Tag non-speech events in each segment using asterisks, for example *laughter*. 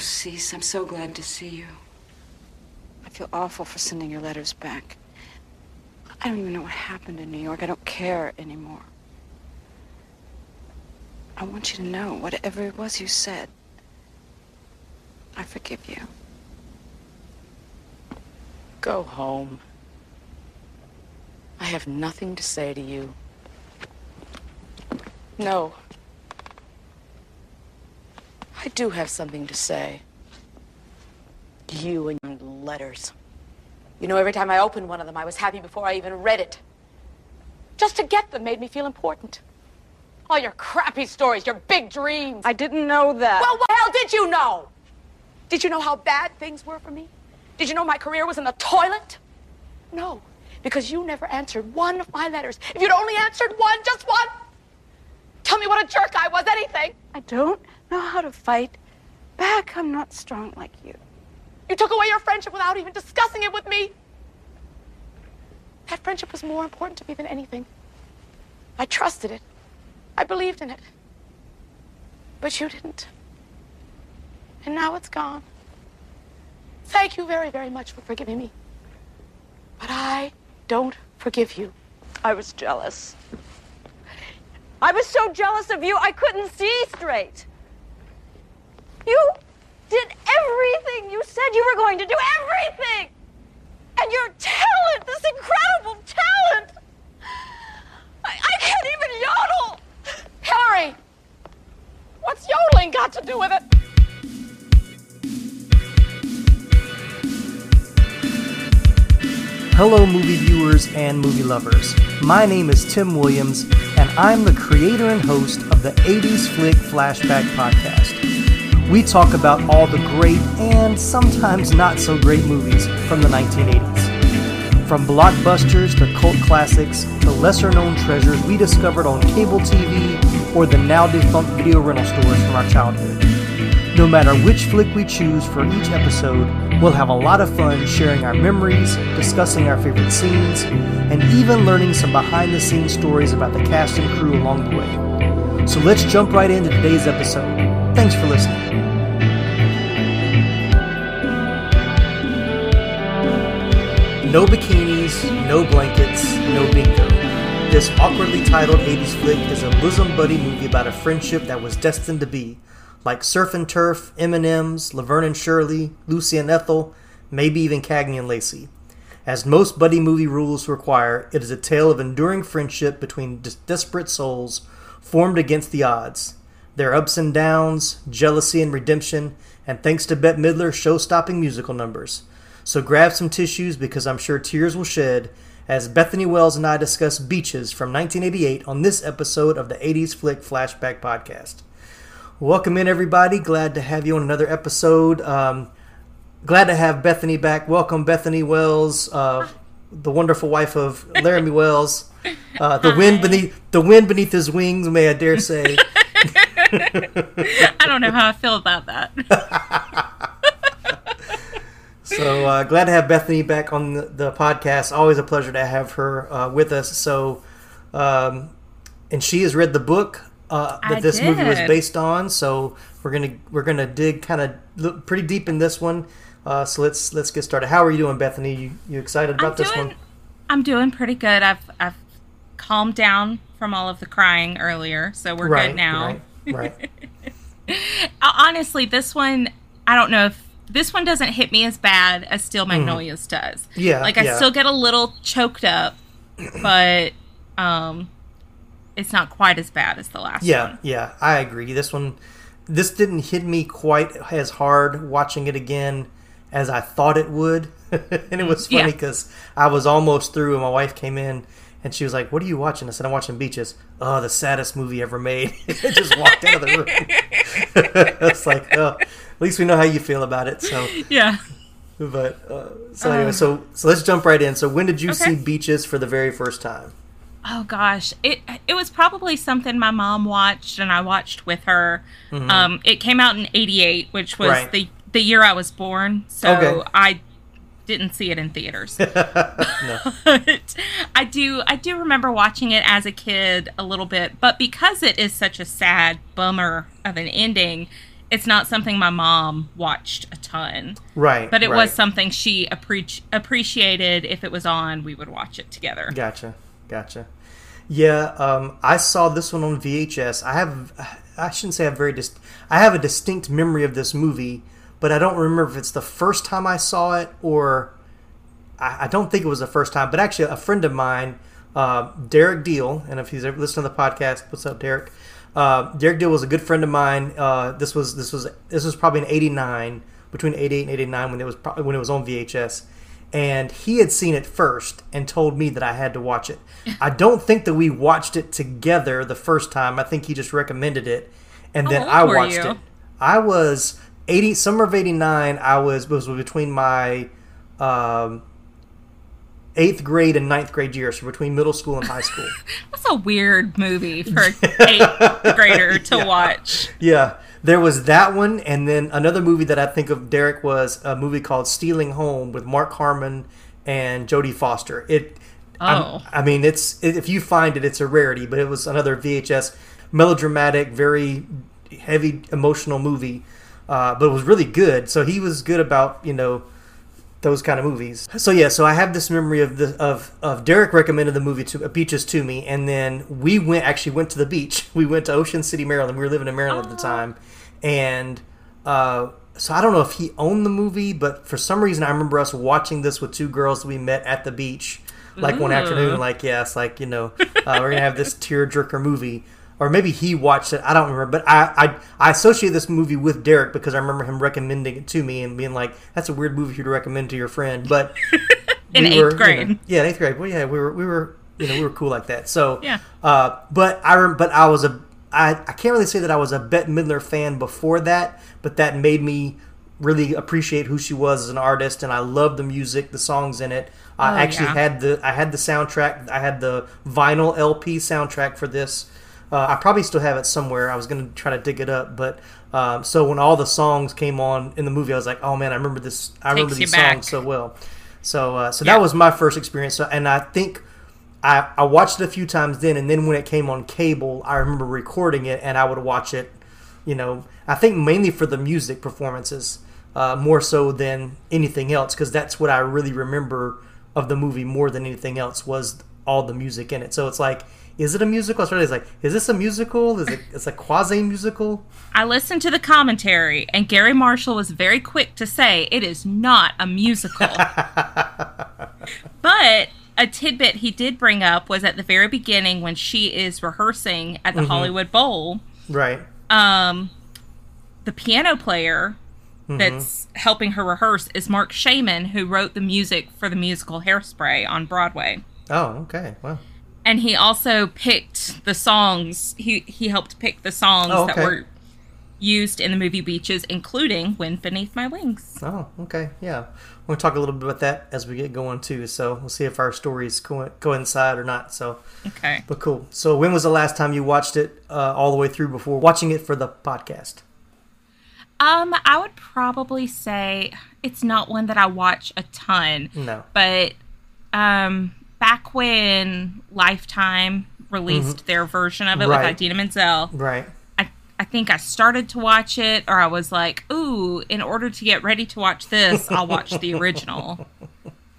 Cease, I'm so glad to see you. I feel awful for sending your letters back. I don't even know what happened in New York. I don't care anymore. I want you to know, whatever it was you said, I forgive you. Go home. I have nothing to say to you. No. I do have something to say. You and your letters. You know, every time I opened one of them, I was happy before I even read it. Just to get them made me feel important. All your crappy stories, your big dreams. I didn't know that. Well, what the hell did you know? Did you know how bad things were for me? Did you know my career was in the toilet? No, because you never answered one of my letters. If you'd only answered one, just one, tell me what a jerk I was, anything. I don't know how to fight back. I'm not strong like you. You took away your friendship without even discussing it with me. That friendship was more important to me than anything. I trusted it. I believed in it. But you didn't. And now it's gone. Thank you very, very much for forgiving me. But I don't forgive you. I was jealous. I was so jealous of you, I couldn't see straight. You did everything you said you were going to do, everything! And your talent, this incredible talent! I, I can't even yodel! Hillary! What's yodeling got to do with it? Hello, movie viewers and movie lovers. My name is Tim Williams, and I'm the creator and host of the 80s Flick Flashback Podcast. We talk about all the great and sometimes not so great movies from the 1980s. From blockbusters to cult classics to lesser known treasures we discovered on cable TV or the now defunct video rental stores from our childhood. No matter which flick we choose for each episode, we'll have a lot of fun sharing our memories, discussing our favorite scenes, and even learning some behind the scenes stories about the cast and crew along the way. So let's jump right into today's episode. Thanks for listening. No bikinis, no blankets, no bingo. This awkwardly titled 80s flick is a bosom buddy movie about a friendship that was destined to be like Surf and Turf, M&M's, Laverne and Shirley, Lucy and Ethel, maybe even Cagney and Lacey. As most buddy movie rules require, it is a tale of enduring friendship between des- desperate souls formed against the odds. Their ups and downs, jealousy and redemption, and thanks to Bette Midler, show-stopping musical numbers. So grab some tissues because I'm sure tears will shed as Bethany Wells and I discuss Beaches from 1988 on this episode of the 80s Flick Flashback Podcast. Welcome in, everybody. Glad to have you on another episode. Um, glad to have Bethany back. Welcome, Bethany Wells, uh, the wonderful wife of Laramie Wells. Uh, the wind beneath the wind beneath his wings, may I dare say. *laughs* *laughs* I don't know how I feel about that. *laughs* So uh, glad to have Bethany back on the, the podcast. Always a pleasure to have her uh, with us. So, um, and she has read the book uh, that I this movie was based on. So we're gonna we're gonna dig kind of pretty deep in this one. Uh, so let's let's get started. How are you doing, Bethany? You, you excited about I'm this one? I'm doing pretty good. I've I've calmed down from all of the crying earlier, so we're right good now. Right. Right. *laughs* Uh, Honestly, this one I don't know if this one doesn't hit me as bad as Steel Magnolias does. Mm-hmm. Yeah, like I yeah. still get a little choked up, *clears throat* but um, it's not quite as bad as the last Yeah, one. yeah, I agree. This one, this didn't hit me quite as hard watching it again as I thought it would. *laughs* and it was funny Yeah. because I was almost through, and my wife came in. And she was like, "What are you watching?" I said, "I'm watching Beaches." Oh, the saddest movie ever made. *laughs* It just walked out of the room. *laughs* it's like, oh, at least we know how you feel about it. So, Yeah. but uh, so anyway, so so let's jump right in. So, when did you see Beaches for the very first time? Oh gosh, it it was probably something my mom watched and I watched with her. Um, it came out in '88, which was Right. the the year I was born, so Okay. I didn't see it in theaters. *laughs* *laughs* But I do I do remember watching it as a kid a little bit, but because it is such a sad bummer of an ending, it's not something my mom watched a ton. Right, But it right. was something she appreci- appreciated. If it was on, we would watch it together. Gotcha, gotcha. Yeah, um, I saw this one on VHS. I have, I shouldn't say I have very dis- I have a distinct memory of this movie, but I don't remember if it's the first time I saw it or I, I don't think it was the first time. But actually, a friend of mine, uh, Derek Deal, and if he's ever listened to the podcast, what's up, Derek? Uh, Derek Deal was a good friend of mine. Uh, this was this was this was probably in '89, between '88 and '89 when it was pro- when it was on VHS, and he had seen it first and told me that I had to watch it. *laughs* I don't think that we watched it together the first time. I think he just recommended it, and then old I watched it. I was 80 summer of 89 I was was between my um, eighth grade and ninth grade years so between middle school and high school. *laughs* That's a weird movie *laughs* for an eighth grader to watch. yeah. There was that one and then another movie that I think of Derek was a movie called Stealing Home with Mark Harmon and Jodie Foster. It Oh. I mean it's if you find it it's a rarity but it was another VHS melodramatic very heavy emotional movie uh, but it was really good so he was good about you know those kind of movies. So yeah, so I have this memory of the of of Derek recommended the movie to uh, Beaches to me, and then we went actually went to the beach. *laughs* We went to Ocean City, Maryland. We were living in Maryland at the time, and uh, so I don't know if he owned the movie, but for some reason I remember us watching this with two girls we met at the beach, like one afternoon. Like yeah, it's like you know uh, we're gonna have this tearjerker movie. Or maybe he watched it. I don't remember, but I, I I associate this movie with Derek because I remember him recommending it to me and being like, "That's a weird movie for you to recommend to your friend." But *laughs* In we eighth were, you know, grade. yeah, in eighth grade. Well, yeah, we were we were you know we were cool like that. So Yeah. Uh, but I rem- but I was a I I can't really say that I was a Bette Midler fan before that, but that made me really appreciate who she was as an artist, and I loved the music, the songs in it. I Oh, actually yeah. had the I had the soundtrack. I had the vinyl LP soundtrack for this. Uh, I probably still have it somewhere. I was gonna try to dig it up, but um, so when all the songs came on in the movie, I was like, "Oh man, I remember this. I remember these back. songs so well." So, uh, so Yeah. that was my first experience, so, and I think I, I watched it a few times then, and then when it came on cable, I remember recording it, and I would watch it. You know, I think mainly for the music performances, uh, more so than anything else, because that's what I really remember of the movie more than anything else was all the music in it. So it's like, is it a musical? It's like, is this a musical? Is it? It's a quasi musical. I listened to the commentary, and Garry Marshall was very quick to say it is not a musical. *laughs* but a tidbit he did bring up was at the very beginning when she is rehearsing at the Hollywood Bowl. Right. Um, the piano player that's helping her rehearse is Marc Shaiman, who wrote the music for the musical Hairspray on Broadway. Oh, okay. Well, and he also picked the songs he he helped pick the songs Oh, that were used in the movie beaches including wind beneath my wings Oh, okay, yeah. We'll talk a little bit about that as we get going too. So we'll see if our stories co- coincide or not. So, okay but cool. So when was the last time you watched it uh, all the way through before watching it for the podcast? um i would probably say it's not one that i watch a ton No. but um back when lifetime released their version of it Mm-hmm. Right. with idina menzel Right. I, I think I started to watch it, or I was like, ooh, in order to get ready to watch this, I'll watch the original. *laughs*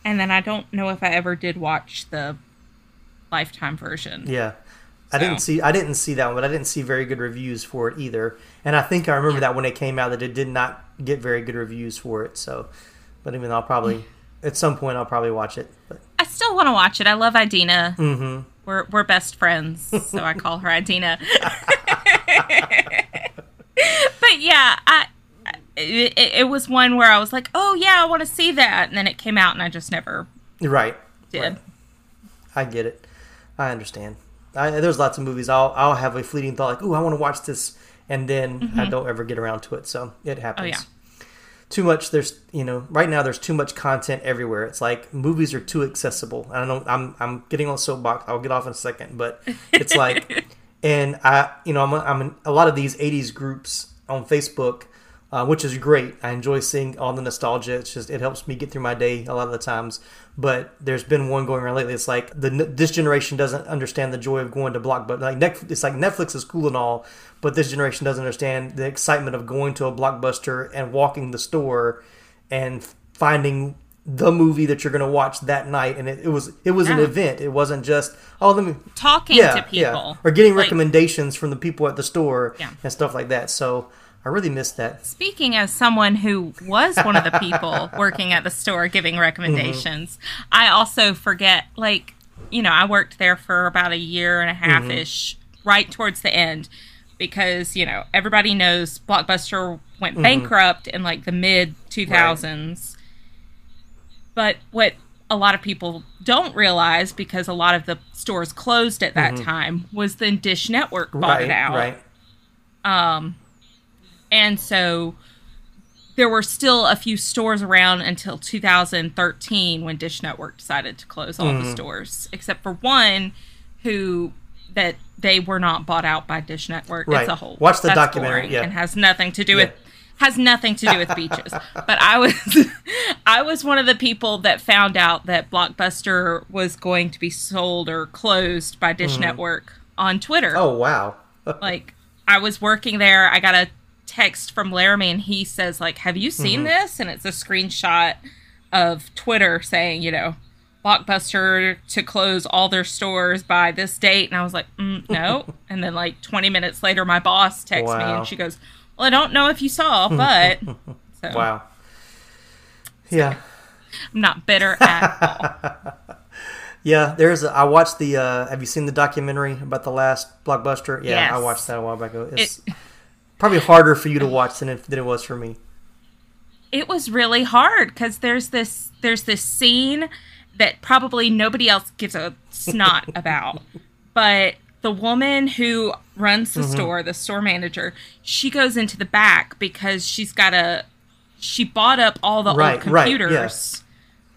And then I don't know if I ever did watch the Lifetime version. Yeah. I didn't see I didn't see that one, but I didn't see very good reviews for it either. And I think I remember that when it came out that it did not get very good reviews for it. So, but even I'll probably *laughs* at some point I'll probably watch it. But I still want to watch it. I love Idina. Mm-hmm. We're, we're best friends, so I call her Idina. *laughs* but yeah, I it, it, was one where I was like, oh yeah, I want to see that, and then it came out, and I just never right did. Right. I get it. I understand. I, there's lots of movies I'll I'll have a fleeting thought like, oh, I want to watch this, and then mm-hmm. I don't ever get around to it. So it happens. Oh, yeah. Too much. There's you know right now there's too much content everywhere. It's like movies are too accessible. I don't know. I'm I'm getting on soapbox. I'll get off in a second, but it's like, *laughs* and I you know I'm I'm in a lot of these '80s groups on Facebook uh, which is great. I enjoy seeing all the nostalgia. It's just it helps me get through my day a lot of the times. But there's been one going around lately. It's like the this generation doesn't understand the joy of going to Blockbuster. Like Netflix, it's like Netflix is cool and all, but this generation doesn't understand the excitement of going to a Blockbuster and walking the store and finding the movie that you're going to watch that night and it, it was it was yeah. an event it wasn't just oh let me talking yeah, to people yeah. or getting like, recommendations from the people at the store yeah. and stuff like that so I really missed that. Speaking as someone who was one of the people *laughs* working at the store giving recommendations, mm-hmm. I also forget, like, you know, I worked there for about a year and a half ish, mm-hmm. right towards the end, because, you know, everybody knows Blockbuster went mm-hmm. bankrupt in like the mid 2000s. Right. But what a lot of people don't realize, because a lot of the stores closed at that mm-hmm. time, was the Dish Network bought right, it out. Right. Um, and so there were still a few stores around until 2013 when Dish Network decided to close all mm. the stores, except for one who that they were not bought out by Dish Network. Right. It's a whole watch the documentary, yeah, and has nothing to do yeah. with has nothing to do with beaches. *laughs* But I was *laughs* I was one of the people that found out that Blockbuster was going to be sold or closed by Dish mm. Network on Twitter. Oh wow. *laughs* like I was working there, I got a text from Laramie and he says like, "Have you seen mm-hmm. this?" And it's a screenshot of Twitter saying, you know, Blockbuster to close all their stores by this date, and I was like, mm, no. *laughs* and then like 20 minutes later, my boss texts wow. me and she goes, "Well, I don't know if you saw, but *laughs* so, wow, yeah, I'm not bitter at *laughs* all." Yeah, there's. A, I watched the. Uh, have you seen the documentary about the last blockbuster? Yeah, yes. I watched that a while back. It's, it, probably harder for you to watch than it, than it was for me. It was really hard because there's this there's this scene that probably nobody else gives a snot *laughs* about, but the woman who runs the mm-hmm. store, the store manager, she goes into the back because she's got a she bought up all the right, old computers. Right, yes.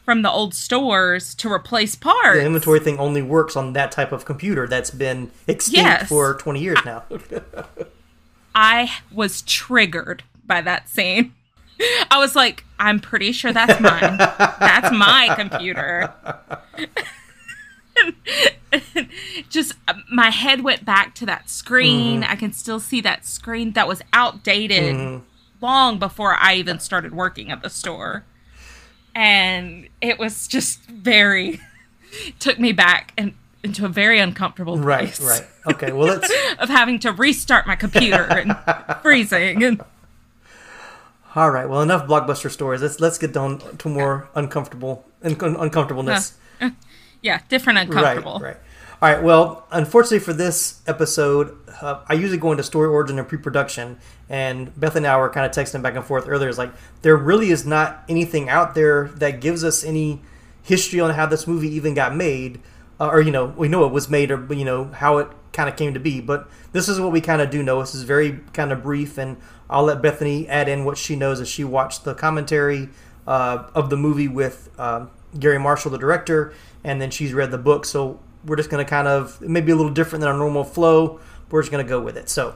From the old stores to replace parts. The inventory thing only works on that type of computer that's been extinct yes. for 20 years now. *laughs* I was triggered by that scene. I was like, I'm pretty sure that's mine. that's my computer. *laughs* just my head went back to that screen. Mm-hmm. I can still see that screen that was outdated mm-hmm. long before I even started working at the store. And it was just very *laughs* took me back and into a very uncomfortable place. Right, right. Okay, well, let's *laughs* of having to restart my computer and *laughs* freezing. All right. Well, enough blockbuster stories. Let's let's get down to more uncomfortable un- uncomfortableness. Uh, uh, *laughs* yeah, different uncomfortable. Right. Right. All right. Well, unfortunately for this episode, uh, I usually go into story origin and pre-production, and Beth and I were kind of texting back and forth earlier. It's like there really is not anything out there that gives us any history on how this movie even got made uh, or you know we know it was made or you know how it kind of came to be but this is what we kind of do know. This is very kind of brief and i'll let bethany add in what she knows as she watched the commentary uh, of the movie with uh, garry marshall the director and then she's read the book. So we're just going to kind of maybe a little different than our normal flow. We're just going to go with it. So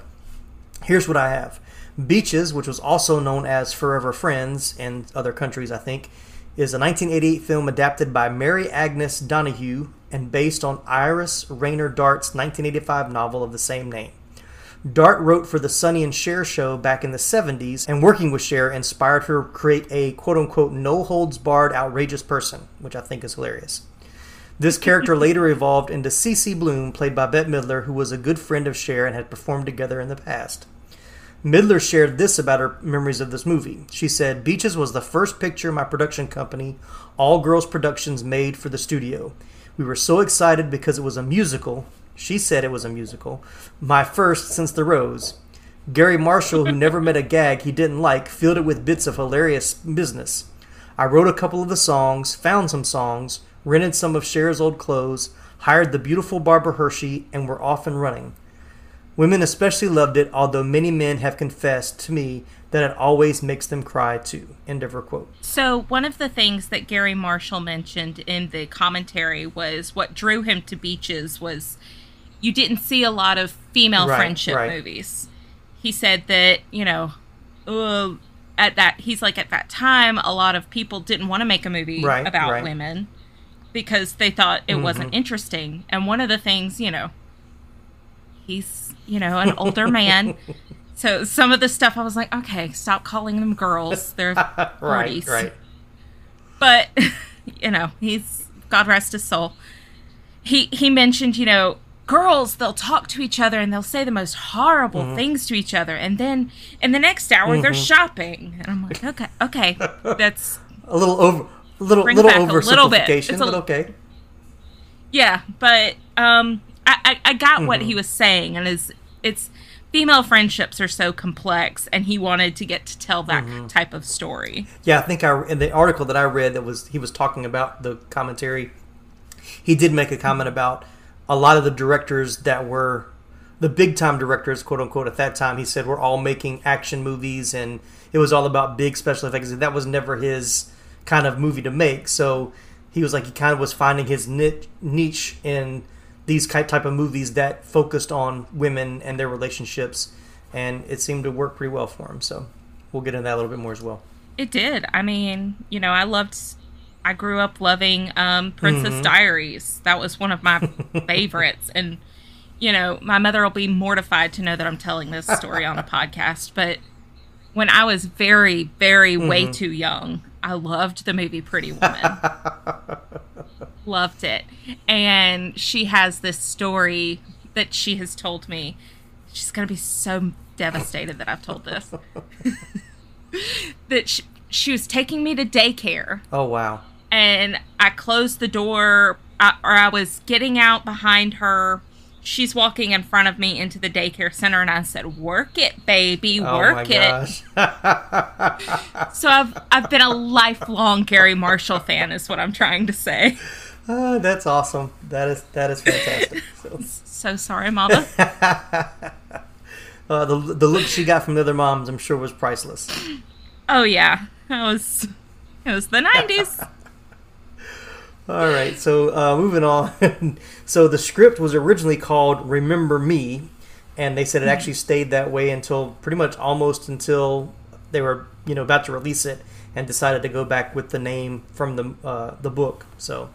here's what i have. Beaches which was also known as forever friends in other countries i think is a 1988 film adapted by mary agnes donoghue and based on Iris Rainer Dart's 1985 novel of the same name. Dart wrote for the Sonny and Cher show back in the 70s, and working with Cher inspired her to create a quote unquote no holds barred outrageous person, which I think is hilarious. This character *laughs* later evolved into Cece Bloom, played by Bette Midler, who was a good friend of Cher and had performed together in the past. Midler shared this about her memories of this movie. She said, Beaches was the first picture my production company, All Girls Productions, made for the studio. We were so excited because it was a musical. She said it was a musical. My first since The Rose. Garry Marshall, who never met a gag he didn't like, filled it with bits of hilarious business. I wrote a couple of the songs, found some songs, rented some of Cher's old clothes, hired the beautiful Barbara Hershey, and were off and running. Women especially loved it, although many men have confessed to me that it always makes them cry too. End of her quote. So, one of the things that Garry Marshall mentioned in the commentary was what drew him to Beaches was you didn't see a lot of female Right, friendship right. movies. He said that, you know, uh, at that, he's like, at that time, a lot of people didn't want to make a movie Right, about women because they thought it Mm-hmm. wasn't interesting. And one of the things, you know, he's, you know, an older man. *laughs* So some of the stuff I was like, okay, stop calling them girls. They're 40s. *laughs* Right, right. But *laughs* you know, he's God rest his soul. He he mentioned, you know, girls they'll talk to each other and they'll say the most horrible Mm-hmm. things to each other, and then in the next hour they're shopping, and I'm like, okay, okay, that's A little over, a little, little back a little bit. oversimplification, It's a- but okay. yeah, but um, I I, I got what Mm-hmm. he was saying, and is it's female friendships are so complex, and he wanted to get to tell that Mm-hmm. type of story. Yeah, I think I in the article that I read that was he was talking about the commentary. He did make a comment about a lot of the directors that were the big time directors, quote unquote, at that time. He said we're all making action movies, and it was all about big special effects. That was never his kind of movie to make. So he was like he kind of was finding his niche, niche in these type of movies that focused on women and their relationships, and it seemed to work pretty well for him. So we'll get into that a little bit more as well. It did. I mean, you know, I loved. I grew up loving um, Princess Mm-hmm. Diaries. That was one of my *laughs* favorites, and you know, my mother will be mortified to know that I'm telling this story on a *laughs* podcast. But when I was very, very way Mm-hmm. too young, I loved the movie Pretty Woman. *laughs* loved it, and she has this story that she has told me. She's gonna be so devastated that I've told this. *laughs* that she, she was taking me to daycare Oh wow. and I closed the door uh, or I was getting out behind her. She's walking in front of me into the daycare center and I said, "Work it, baby, Oh my work it." gosh. *laughs* So I've I've been a lifelong Garry Marshall fan is what I'm trying to say. Ah, *laughs* that's awesome. That is that is fantastic. So, *laughs* So sorry, mama. uh, the the look she got from the other moms, I'm sure, was priceless. oh yeah. That was it was the 90s. All right, so uh, moving on. *laughs* so the script was originally called "Remember Me," and they said it actually stayed that way until pretty much almost until they were you know about to release it, and decided to go back with the name from the uh, the book. So.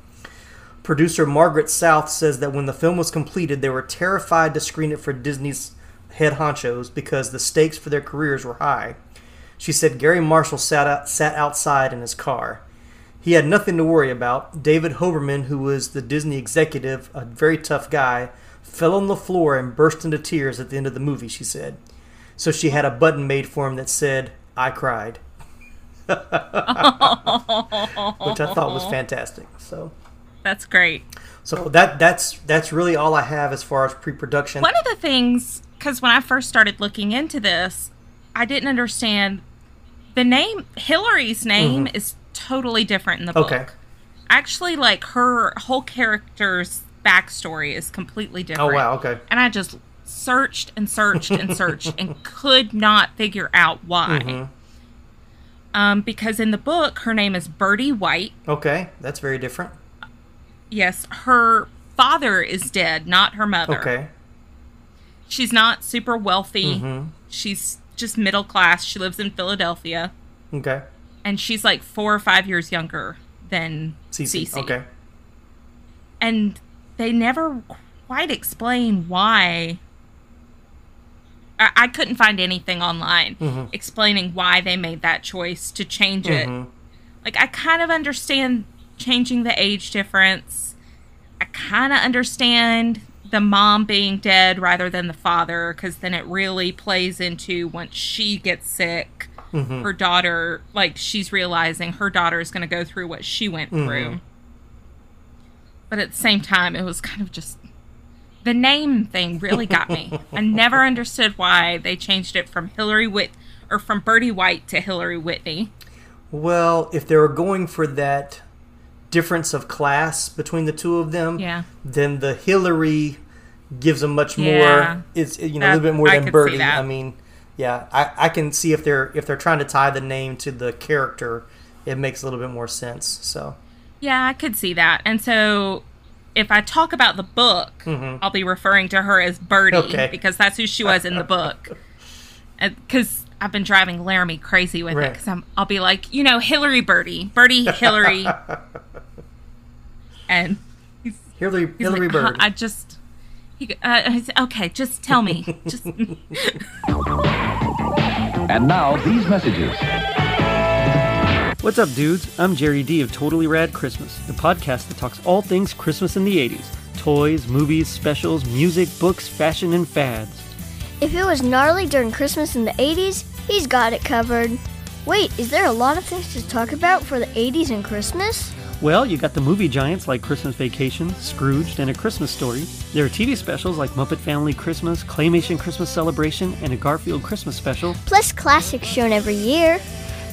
Producer Margaret South says that when the film was completed, they were terrified to screen it for Disney's head honchos because the stakes for their careers were high. She said Garry Marshall sat out, sat outside in his car. He had nothing to worry about. David Hoberman, who was the Disney executive, a very tough guy, fell on the floor and burst into tears at the end of the movie, she said. So she had a button made for him that said, I cried. *laughs* Which I thought was fantastic. So That's great. so that that's that's really all I have as far as pre-production. One of the things, because when I first started looking into this, I didn't understand the name. Hillary's name mm-hmm. is totally different in the book. Okay. Actually, like her whole character's backstory is completely different. Oh wow, okay. And I just searched and searched and *laughs* searched and could not figure out why. Mm-hmm. Um, because in the book, her name is Bertie White. Okay, that's very different. Yes, her father is dead, not her mother. Okay. She's not super wealthy. Mm-hmm. She's just middle class. She lives in Philadelphia, Okay. And she's like four or five years younger than CC. Cece. Okay. And they never quite explain why. I, I couldn't find anything online Mm-hmm. explaining why they made that choice to change it. Mm-hmm. Like, I kind of understand changing the age difference. I kind of understand the mom being dead rather than the father because then it really plays into once she gets sick, Mm-hmm. her daughter, like, she's realizing her daughter is going to go through what she went Mm-hmm. through. But at the same time, it was kind of just the name thing really got me. I *laughs* never understood why they changed it from Hillary Whit or from Bertie White to Hillary Whitney. Well, if they were going for that difference of class between the two of them, Yeah. then the Hillary gives them much Yeah. more. It's you know a little bit more I than Bertie. I mean, yeah, I, I can see if they're if they're trying to tie the name to the character, it makes a little bit more sense. So Yeah, I could see that. And so if I talk about the book, I'll be referring to her as Bertie Mm-hmm. Okay. because that's who she was in the book. *laughs* Because I've been driving Laramie crazy with it. Because I'll be like, you know, Hillary Bertie, Bertie *laughs* Hillary, *laughs* and he's, Hillary he's Hillary like, "Huh, Bird. I just. He, go- uh, okay, just tell me. *laughs* Just And now, these messages. What's up, dudes? I'm Jerry D of Totally Rad Christmas, the podcast that talks all things Christmas in the 80s toys, movies, specials, music, books, fashion, and fads. If it was gnarly during Christmas in the 80s, he's got it covered. Wait, is there a lot of things to talk about for the 80s and Christmas? Well, you got the movie giants like Christmas Vacation, Scrooged, and A Christmas Story. There are TV specials like Muppet Family Christmas, Claymation Christmas Celebration, and a Garfield Christmas special. Plus classics shown every year.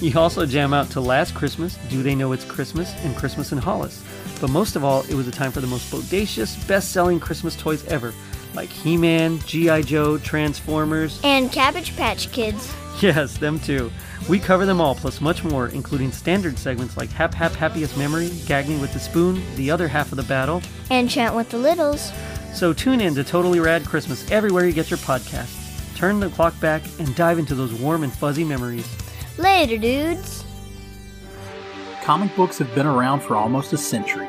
You also jam out to Last Christmas, Do They Know It's Christmas, and Christmas in Hollis. But most of all, it was a time for the most bodacious, best selling Christmas toys ever, like He Man, G.I. Joe, Transformers. And Cabbage Patch Kids. *laughs* Yes, them too. We cover them all, plus much more, including standard segments like Hap Hap Happiest Memory, Gag Me with the Spoon, the other half of the battle. And Chant with the Littles. So tune in to Totally Rad Christmas everywhere you get your podcasts. Turn the clock back and dive into those warm and fuzzy memories. Later, dudes. Comic books have been around for almost a century,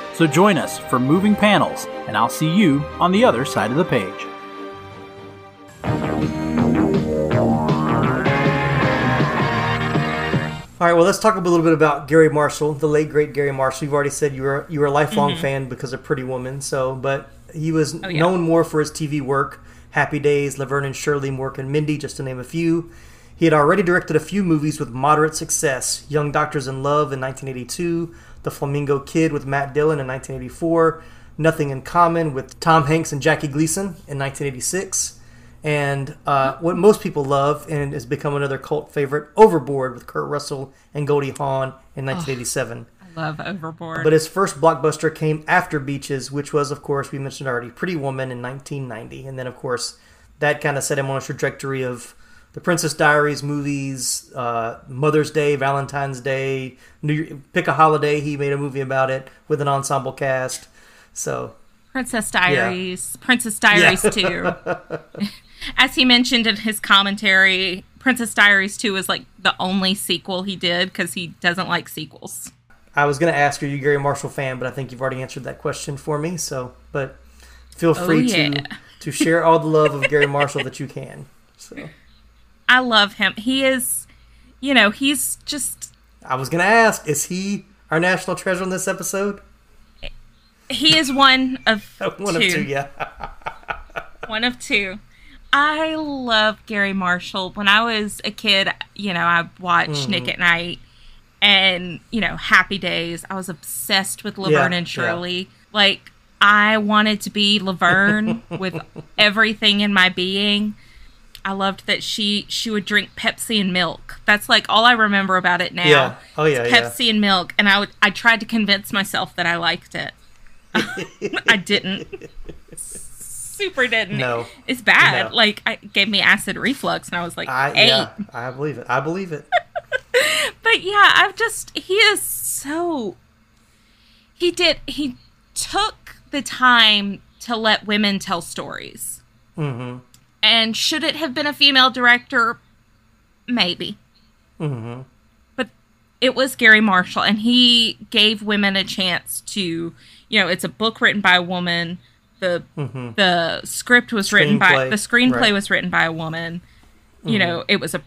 So join us for Moving Panels, and I'll see you on the other side of the page. All right, well, let's talk a little bit about Garry Marshall, the late great Garry Marshall. You've already said you were you were a lifelong fan because of Pretty Woman. So, but he was Mm-hmm. Oh, yeah. known more for his TV work, Happy Days, Laverne and Shirley, Mork and Mindy, just to name a few. He had already directed a few movies with moderate success: Young Doctors in Love in 1982, The Flamingo Kid with Matt Dillon in 1984, Nothing in Common with Tom Hanks and Jackie Gleason in 1986 and uh, what most people love and has become another cult favorite, Overboard with Kurt Russell and Goldie Hawn in 1987. I love Overboard. But his first blockbuster came after Beaches, which was, of course, we mentioned already, Pretty Woman in 1990, and then, of course, that kind of set him on a trajectory of the Princess Diaries movies, uh, Mother's Day, Valentine's Day, New Year, pick a holiday. He made a movie about it with an ensemble cast. So Princess Diaries, Princess Diaries 2. *laughs* As he mentioned in his commentary, Princess Diaries 2 is like the only sequel he did because he doesn't like sequels. I was going to ask, are you a Garry Marshall fan? But I think you've already answered that question for me. So, but feel free yeah. to to share all the love of Garry *laughs* Marshall that you can. So, I love him. He is, you know, he's just, I was going to ask, is he our national treasure in this episode? he is one of *laughs* One two. of two, yeah. *laughs* One of two. I love Garry Marshall. When I was a kid, you know, I watched mm-hmm. Nick at Nite and, you know, Happy Days. I was obsessed with Laverne Yeah, and yeah. Shirley. Like, I wanted to be Laverne *laughs* with everything in my being. I loved that she she would drink Pepsi and milk. That's like all I remember about it now. Yeah. Oh, yeah, It's yeah. Pepsi and milk, and I would I tried to convince myself that I liked it. I didn't. *laughs* Super didn't. No. It's bad. No. Like I it gave me acid reflux and I was like I, eight. yeah, I believe it. I believe it. *laughs* But yeah, I've just he is so he did he took the time to let women tell stories. Mm-hmm. And should it have been a female director? Maybe. Mm-hmm. But it was Garry Marshall, and he gave women a chance to, you know, it's a book written by a woman. the mm-hmm. the script was written by the screenplay right. was written by a woman. You mm-hmm. know, it was a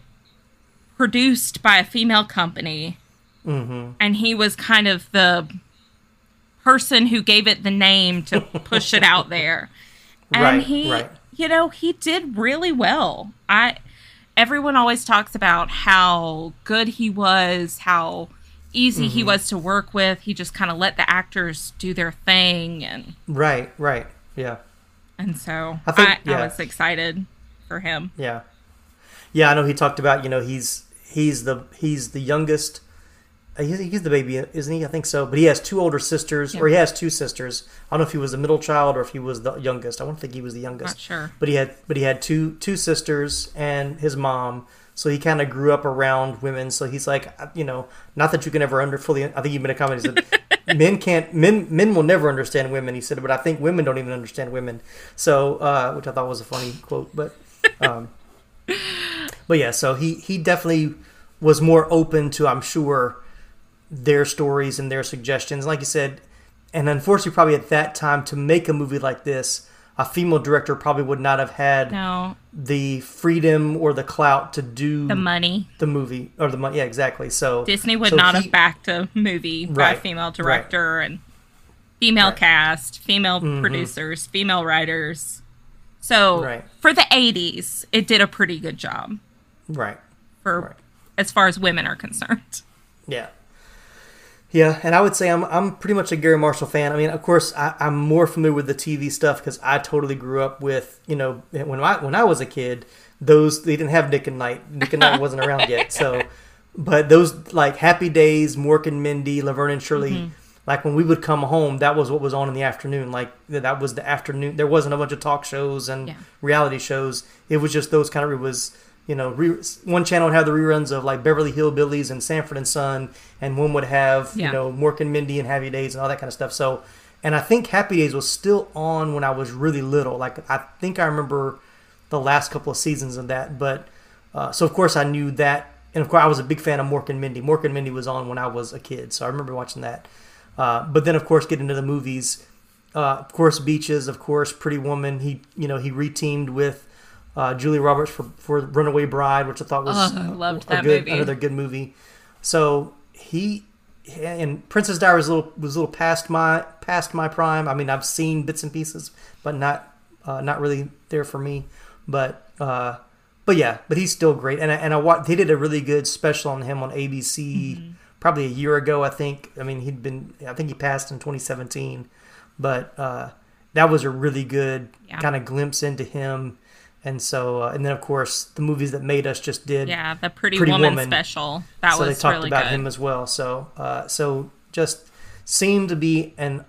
produced by a female company, mm-hmm. and he was kind of the person who gave it the name to *laughs* push it out there. And Right, he, right. You know, he did really well. I everyone always talks about how good he was, how easy he mm-hmm. was to work with. He just kind of let the actors do their thing and Right, right. Yeah. and so I I, think- I, yeah. was excited for him. Yeah, yeah. I know he talked about you know he's he's the he's the youngest. He's, he's the baby, isn't he? I think so. But he has two older sisters, or he has two sisters. I don't know if he was the middle child or if he was the youngest. I don't think he was the youngest. Not sure. But he had but he had two two sisters and his mom. So he kind of grew up around women. So he's like, you know, not that you can ever under fully. I think he made a comment. He said, *laughs* "Men can't men men will never understand women." He said, but I think women don't even understand women. So, uh, which I thought was a funny quote, but. Um, *laughs* but yeah, so he he definitely was more open to, I'm sure, their stories and their suggestions. Like you said, and unfortunately, probably at that time to make a movie like this, a female director probably would not have had No, the freedom or the clout to do the money. the movie or the money. Yeah, exactly. So Disney would so not he- have backed a movie by a Right, female right. director and female Right. Mm-hmm. cast, female producers, female writers. So Right. for the 80s, it did a pretty good job Right. for Right. as far as women are concerned. Yeah. Yeah, and I would say I'm I'm pretty much a Garry Marshall fan. I mean, of course, I, I'm more familiar with the TV stuff because I totally grew up with you know when I when I was a kid, those they didn't have Nick and Nite. Nick and Nite wasn't around yet, so but those like Happy Days, Mork and Mindy, Laverne and Shirley. Mm-hmm. Like when we would come home, that was what was on in the afternoon. Like that was the afternoon. There wasn't a bunch of talk shows and Yeah. reality shows. It was just those kind of. It was you know re, one channel would have the reruns of like Beverly Hillbillies and Sanford and Son, and one would have Yeah. you know Mork and Mindy and Happy Days and all that kind of stuff. So, and I think Happy Days was still on when I was really little. Like I think I remember the last couple of seasons of that. But uh, so of course I knew that, and of course I was a big fan of Mork and Mindy. Mork and Mindy was on when I was a kid, so I remember watching that. Uh, but then of course getting into the movies. Uh, of course, Beaches. Of course, Pretty Woman. He you know he reteamed with uh, Julia Roberts for for Runaway Bride, which I thought was Oh, I loved a that good, movie. another good movie. So he and Princess Diary was a little was a little past my past my prime. I mean, I've seen bits and pieces, but not uh, not really there for me. But uh, but yeah, but he's still great. And I, and I watched. they did a really good special on him on ABC Mm-hmm. probably a year ago. I think. I mean, he'd been I think he passed in 2017, but uh, that was a really good Yeah. kind of glimpse into him. And so, uh, and then of course, the movies that made us just did Yeah, the Pretty, Pretty Woman, Woman. special. That was. so was they talked really about good. him as well. So, uh, so just seemed to be an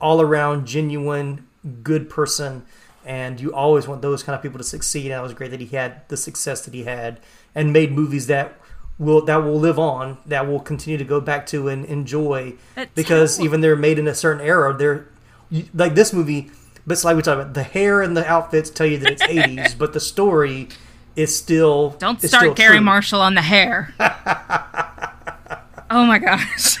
all-around genuine good person, and you always want those kind of people to succeed. And it was great that he had the success that he had, and made movies that will that will live on, that will continue to go back to and enjoy, But because even they're made in a certain era. They're like this movie. But it's like we talk about, the hair and the outfits tell you that it's *laughs* 80s, but the story is still Don't is still start Garry true. Marshall on the hair. *laughs* oh my gosh.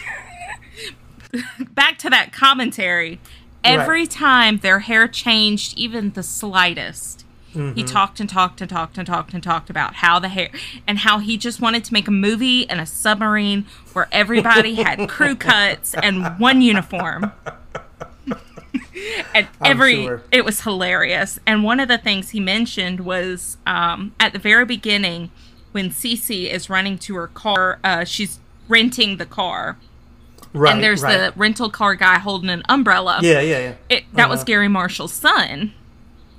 *laughs* Back to that commentary. Every Right. time their hair changed even the slightest, Mm-hmm. he talked and talked and talked and talked and talked about how the hair and how he just wanted to make a movie and a submarine where everybody had crew cuts and one uniform. *laughs* and I'm every sure. it was hilarious. And one of the things he mentioned was um, at the very beginning when Cece is running to her car, uh, she's renting the car, Right, and there's right. the rental car guy holding an umbrella. Yeah, yeah, yeah. It, that was Uh-huh. Garry Marshall's son.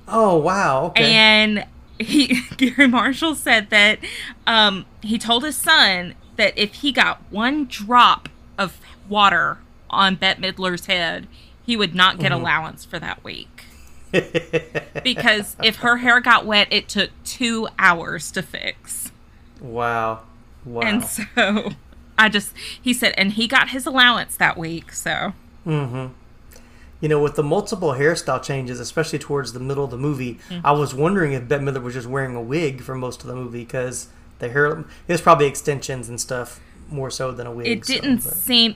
Oh wow. Okay. And he *laughs* Garry Marshall said that um, he told his son that if he got one drop of water on Bette Midler's head, he would not get Mm-hmm. allowance for that week. *laughs* because if her hair got wet, it took two hours to fix. wow. Wow. And so I just, he said, and he got his allowance that week. So you know, with the multiple hairstyle changes, especially towards the middle of the movie, Mm-hmm. I was wondering if Bette Midler was just wearing a wig for most of the movie because the hair it was probably extensions and stuff more so than a wig. it didn't but- seem,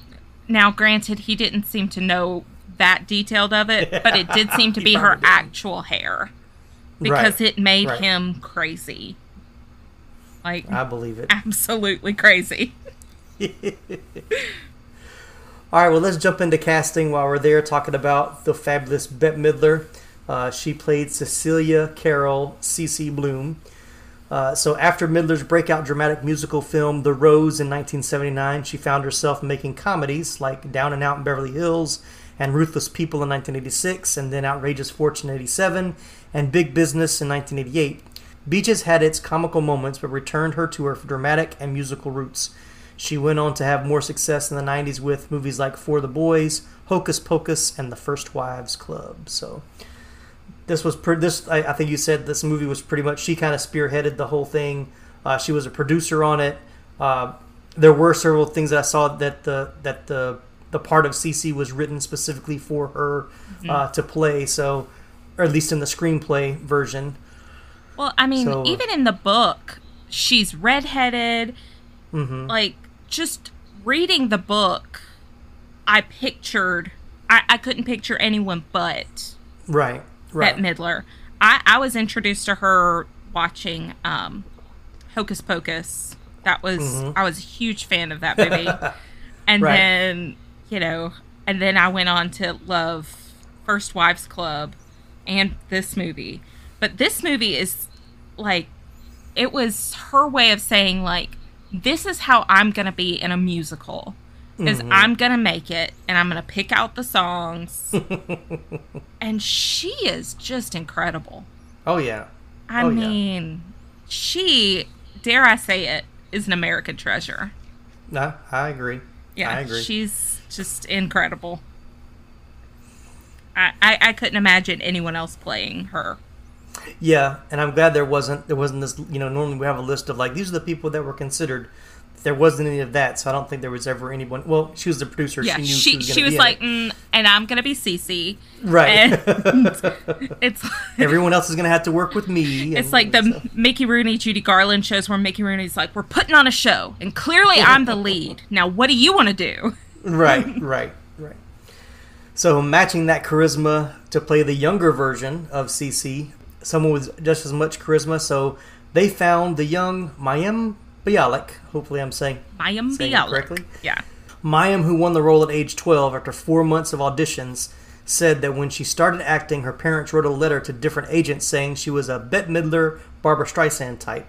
now granted, he didn't seem to know that detailed of it, but it did seem to *laughs* be her actual hair because Right, it made right. him crazy. Like I believe it. absolutely crazy. *laughs* All right, well, let's jump into casting while we're there, talking about the fabulous Bette Midler. Uh, she played Cecilia Carol C.C. Bloom. Uh, so, after Midler's breakout dramatic musical film The Rose in 1979, she found herself making comedies like Down and Out in Beverly Hills and Ruthless People in 1986, and then Outrageous Fortune in 87, and Big Business in 1988. Beaches had its comical moments, but returned her to her dramatic and musical roots. She went on to have more success in the 90s with movies like For the Boys, Hocus Pocus, and The First Wives Club. So this was pre- this. I, I think you said this movie was pretty much she kind of spearheaded the whole thing. Uh, she was a producer on it. Uh, there were several things that I saw that the that the the part of Cece was written specifically for her uh, to play. So, or at least in the screenplay version. Well, I mean, So- even in the book, she's redheaded. Mm-hmm. Like, just reading the book, I pictured, I, I couldn't picture anyone but Right. Right. Bette Midler. I, I was introduced to her watching um, Hocus Pocus. That was, I was a huge fan of that movie. *laughs* and Right. then, you know, and then I went on to love First Wives Club and this movie. But this movie is like, it was her way of saying, like, this is how I'm going to be in a musical. Is mm-hmm. I'm going to make it and I'm going to pick out the songs. *laughs* and she is just incredible. Oh yeah. I Oh, yeah. mean, she, dare I say it, is an American treasure. No, I agree. Yeah, I agree. she's just incredible. I, I, I couldn't imagine anyone else playing her. Yeah, and I'm glad there wasn't there wasn't this. You know, normally we have a list of like these are the people that were considered. There wasn't any of that, so I don't think there was ever anyone. Well, she was the producer. Yeah, she knew she she was, she gonna was like, mm, and I'm gonna be Cece. right. And *laughs* it's Everyone else is going to have to work with me. it's like the so- Mickey Rooney Judy Garland shows where Mickey Rooney's like, we're putting on a show, and clearly I'm the lead. Now, what do you want to do? Right, *laughs* right, right. So matching that charisma to play the younger version of Cece, someone with just as much charisma. So they found the young Mayim Bialik. Hopefully, I'm saying Mayim saying Bialik. correctly. Yeah. Mayim, who won the role at age 12 after four months of auditions, said that when she started acting, her parents wrote a letter to different agents saying she was a Bette Midler, Barbra Streisand type.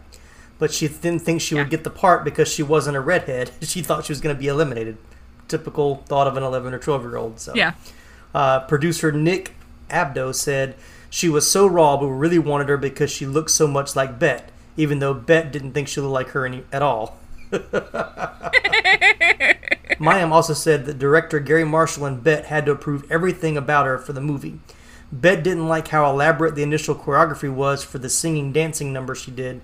But she didn't think she would get the part because she wasn't a redhead. *laughs* She thought she was going to be eliminated. Typical thought of an 11 or 12 year old. So. Yeah. Uh, producer Nick Abdo said she was so raw, but we really wanted her because she looked so much like Bette, even though Bette didn't think she looked like her any, at all. *laughs* Mayim also said that director Garry Marshall and Bette had to approve everything about her for the movie. Bette didn't like how elaborate the initial choreography was for the singing dancing number she did.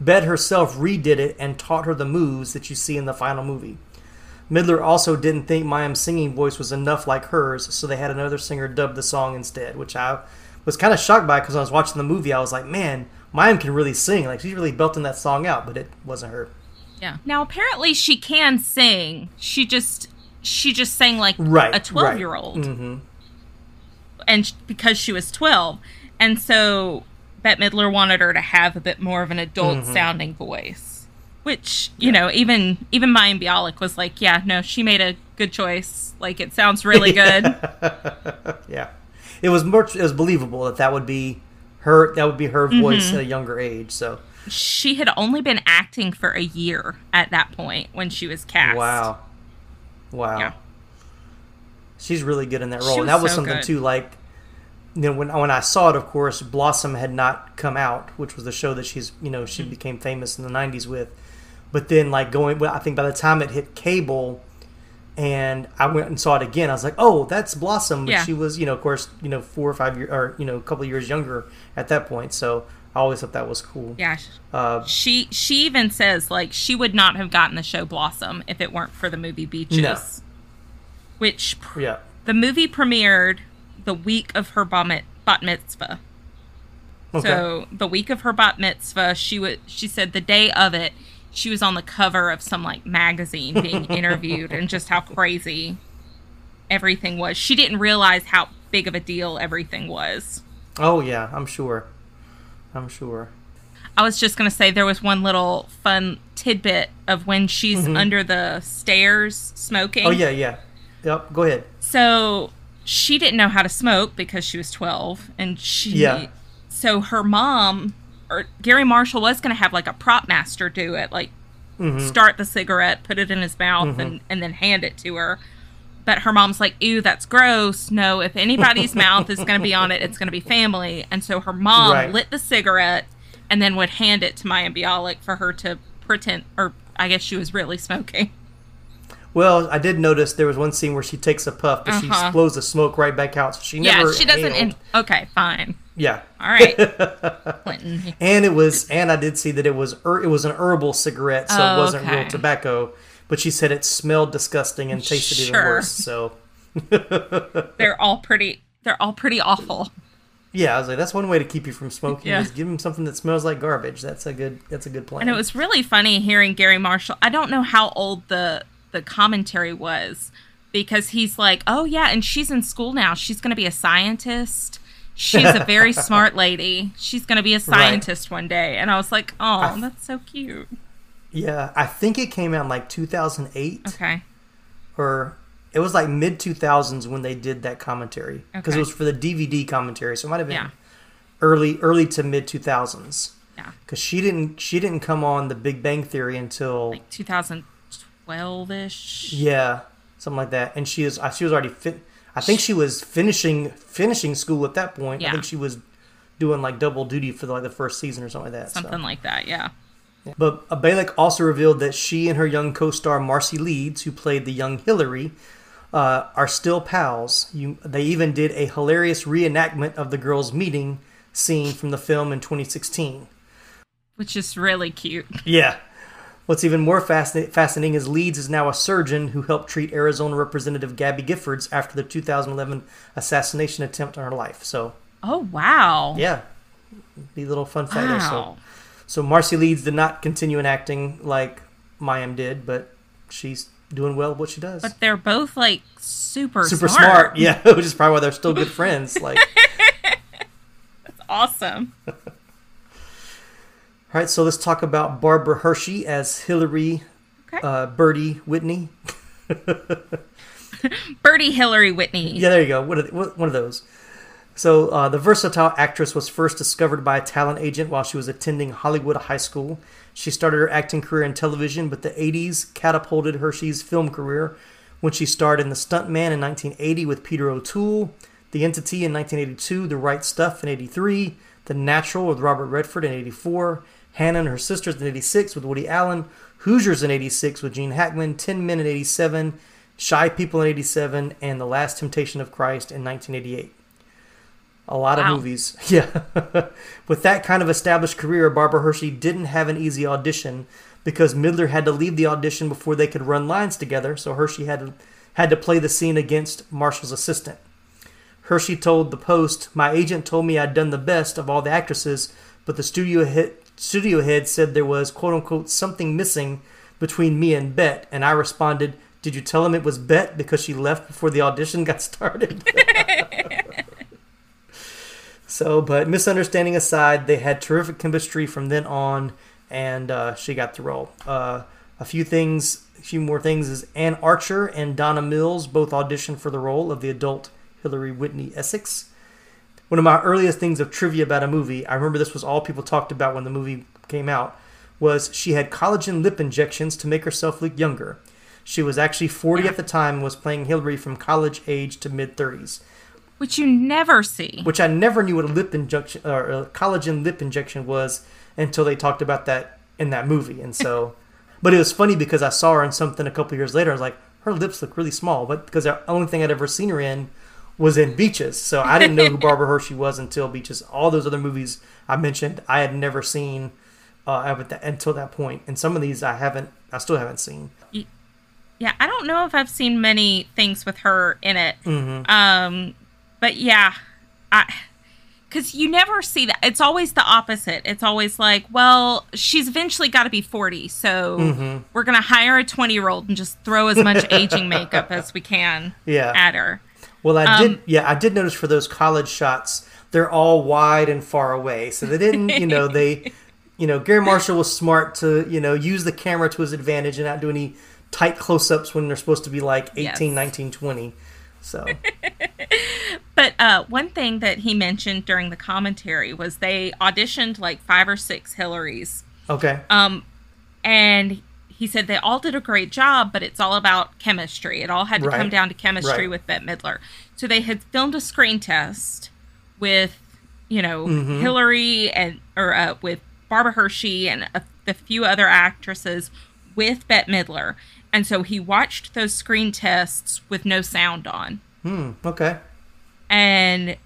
Bette herself redid it and taught her the moves that you see in the final movie. Midler also didn't think Mayim's singing voice was enough like hers, so they had another singer dub the song instead, which I was kind of shocked by because when I was watching the movie, I was like, man, Mayim can really sing. Like, she's really belting that song out, but it wasn't her. Yeah. Now apparently she can sing. She just she just sang like Right, a 12 year old. Mm-hmm. And sh- because she was 12. And so Bette Midler wanted her to have a bit more of an adult Mm-hmm. sounding voice. Which, you know, even even Mayim Bialik was like, yeah, no, she made a good choice. Like it sounds really *laughs* good. Yeah, it was more. It was believable that that would be her. That would be her voice Mm-hmm. at a younger age. So she had only been acting for a year at that point when she was cast. wow, wow, Yeah. she's really good in that role. And that was so something good. too. Like, you know, when when I saw it, of course, Blossom had not come out, which was the show that she's you know Mm-hmm. she became famous in the '90s with. But then, like going, well, I think by the time it hit cable, and I went and saw it again, I was like, oh, that's Blossom. But Yeah. she was, you know, of course, you know, four or five years, or you know, a couple of years younger at that point. So I always thought that was cool. Yeah. Uh, She she even says like she would not have gotten the show Blossom if it weren't for the movie Beaches. No. Which pr- yeah. the movie premiered the week of her bat, bat mitzvah. Okay. So the week of her bat mitzvah, she would she said the day of it, she was on the cover of some like magazine being *laughs* interviewed and just how crazy everything was. She didn't realize how big of a deal everything was. Oh yeah, I'm sure. I'm sure. I was just going to say there was one little fun tidbit of when she's Mhm. under the stairs smoking. Oh yeah, yeah. Yep. Go ahead. So she didn't know how to smoke because she was 12 and she Yeah. so her mom or Garry Marshall was going to have like a prop master do it like Mhm. start the cigarette, put it in his mouth Mhm. and and then hand it to her. But her mom's like, "Ew, that's gross. No, if anybody's *laughs* mouth is going to be on it, it's going to be family." And so her mom Right. lit the cigarette and then would hand it to Mayim Bialik for her to pretend or I guess she was really smoking. Well, I did notice there was one scene where she takes a puff, but she Uh-huh. blows the smoke right back out. So she yeah, never. Yeah, she doesn't in- Okay, fine. Yeah. All right. *laughs* Clinton. and it was, and I did see that it was, her- it was an herbal cigarette, so Oh, it wasn't okay. real tobacco. But she said it smelled disgusting and tasted even worse. So, *laughs* they're all pretty they're all pretty awful. yeah, I was like, that's one way to keep you from smoking. Yeah. Is give them something that smells like garbage. That's a good. That's a good plan. And it was really funny hearing Garry Marshall. I don't know how old the the commentary was because he's like, "Oh yeah, and she's in school now. She's going to be a scientist. She's a very *laughs* smart lady. She's going to be a scientist one day." And I was like, "Oh, I- that's so cute." Yeah, I think it came out in like 2008. Okay. Or it was like mid 2000s when they did that commentary because Okay. it was for the DVD commentary, so it might have been Yeah. early early to mid 2000s. Yeah. Because she didn't she didn't come on the Big Bang Theory until like 2012ish. yeah something like that, and she is uh, she was already fin- I think she was finishing finishing school at that point. Yeah. I think she was doing like double duty for like the first season or something like that. so. Something like that. Yeah. But Bialik also revealed that she and her young co-star Marcie Leeds, who played the young Hillary, uh, are still pals. You, they even did a hilarious reenactment of the girls' meeting scene from the film in 2016. Which is really cute. Yeah. What's even more fascin- fascinating is Leeds is now a surgeon who helped treat Arizona Representative Gabby Giffords after the 2011 assassination attempt on her life. So, Oh, wow. yeah, be a little fun fact there. So, so Marcie Leeds did not continue in acting like Mayim did, but she's doing well at what she does. But they're both like super Super smart. smart, yeah, *laughs* which is probably why they're still good friends. Like, *laughs* that's Awesome. *laughs* all right, so let's talk about Barbara Hershey as Hillary uh, Birdie Whitney. *laughs* Birdie Hillary Whitney. Yeah, there you go. One of, the, one of those. So, uh, the versatile actress was first discovered by a talent agent while she was attending Hollywood High School. She started her acting career in television, but the 80s catapulted Hershey's film career when she starred in The Stuntman in 1980 with Peter O'Toole, The Entity in 1982, The Right Stuff in 83, The Natural with Robert Redford in 84, Hannah and Her Sisters in 86 with Woody Allen, Hoosiers in 86 with Gene Hackman, Tin Men in 87, Shy People in 87, and The Last Temptation of Christ in 1988. A lot Wow. of movies. *laughs* Yeah. With that kind of established career, Barbara Hershey didn't have an easy audition because Midler had to leave the audition before they could run lines together, so Hershey had to, had to play the scene against Marshall's assistant. Hershey told the Post, "My agent told me I'd done the best of all the actresses, but the studio head, studio head said there was quote unquote something missing between me and Bette, and I responded, "Did you tell him it was Bette because she left before the audition got *laughs* started?" so, but misunderstanding aside, they had terrific chemistry from then on, and uh, she got the role. Uh, a few things, a few more things is Anne Archer and Donna Mills both auditioned for the role of the adult Hillary Whitney Essex. One of my earliest things of trivia about a movie, I remember this was all people talked about when the movie came out, was she had collagen lip injections to make herself look younger. She was actually 40 at the time and was playing Hillary from college age to mid 30s, Which you never see. which I never knew what a lip injection or a collagen lip injection was until they talked about that in that movie. And so, *laughs* but it was funny because I saw her in something a couple years later. I was like, her lips look really small, but because the only thing I'd ever seen her in was in Beaches. So I didn't know who *laughs* Barbara Hershey was until Beaches. All those other movies I mentioned, I had never seen uh, until that point. And some of these I haven't, I still haven't seen. Yeah, I don't know if I've seen many things with her in it. Mhm. Um, but yeah, I because you never see that. It's always the opposite. It's always like, well, she's eventually got to be 40, so Mhm. we're going to hire a 20 year old and just throw as much *laughs* aging makeup as we can Yeah. at her. Well, I Um, did. Yeah, I did notice for those college shots, they're all wide and far away, so they didn't. You know, they, you know, Garry Marshall was smart to you know use the camera to his advantage and not do any tight close-ups when they're supposed to be like 18, Yes. 19, 20. So *laughs* But uh, one thing that he mentioned during the commentary was they auditioned like five or six Hillarys. okay, Um, and he said they all did a great job, but it's all about chemistry. It all had to come down to chemistry Right. with Bette Midler. So they had filmed a screen test with, you know, Mhm. Hillary and or uh, with Barbara Hershey and a, a few other actresses with Bette Midler. And so he watched those screen tests with no sound on. hmm, okay, And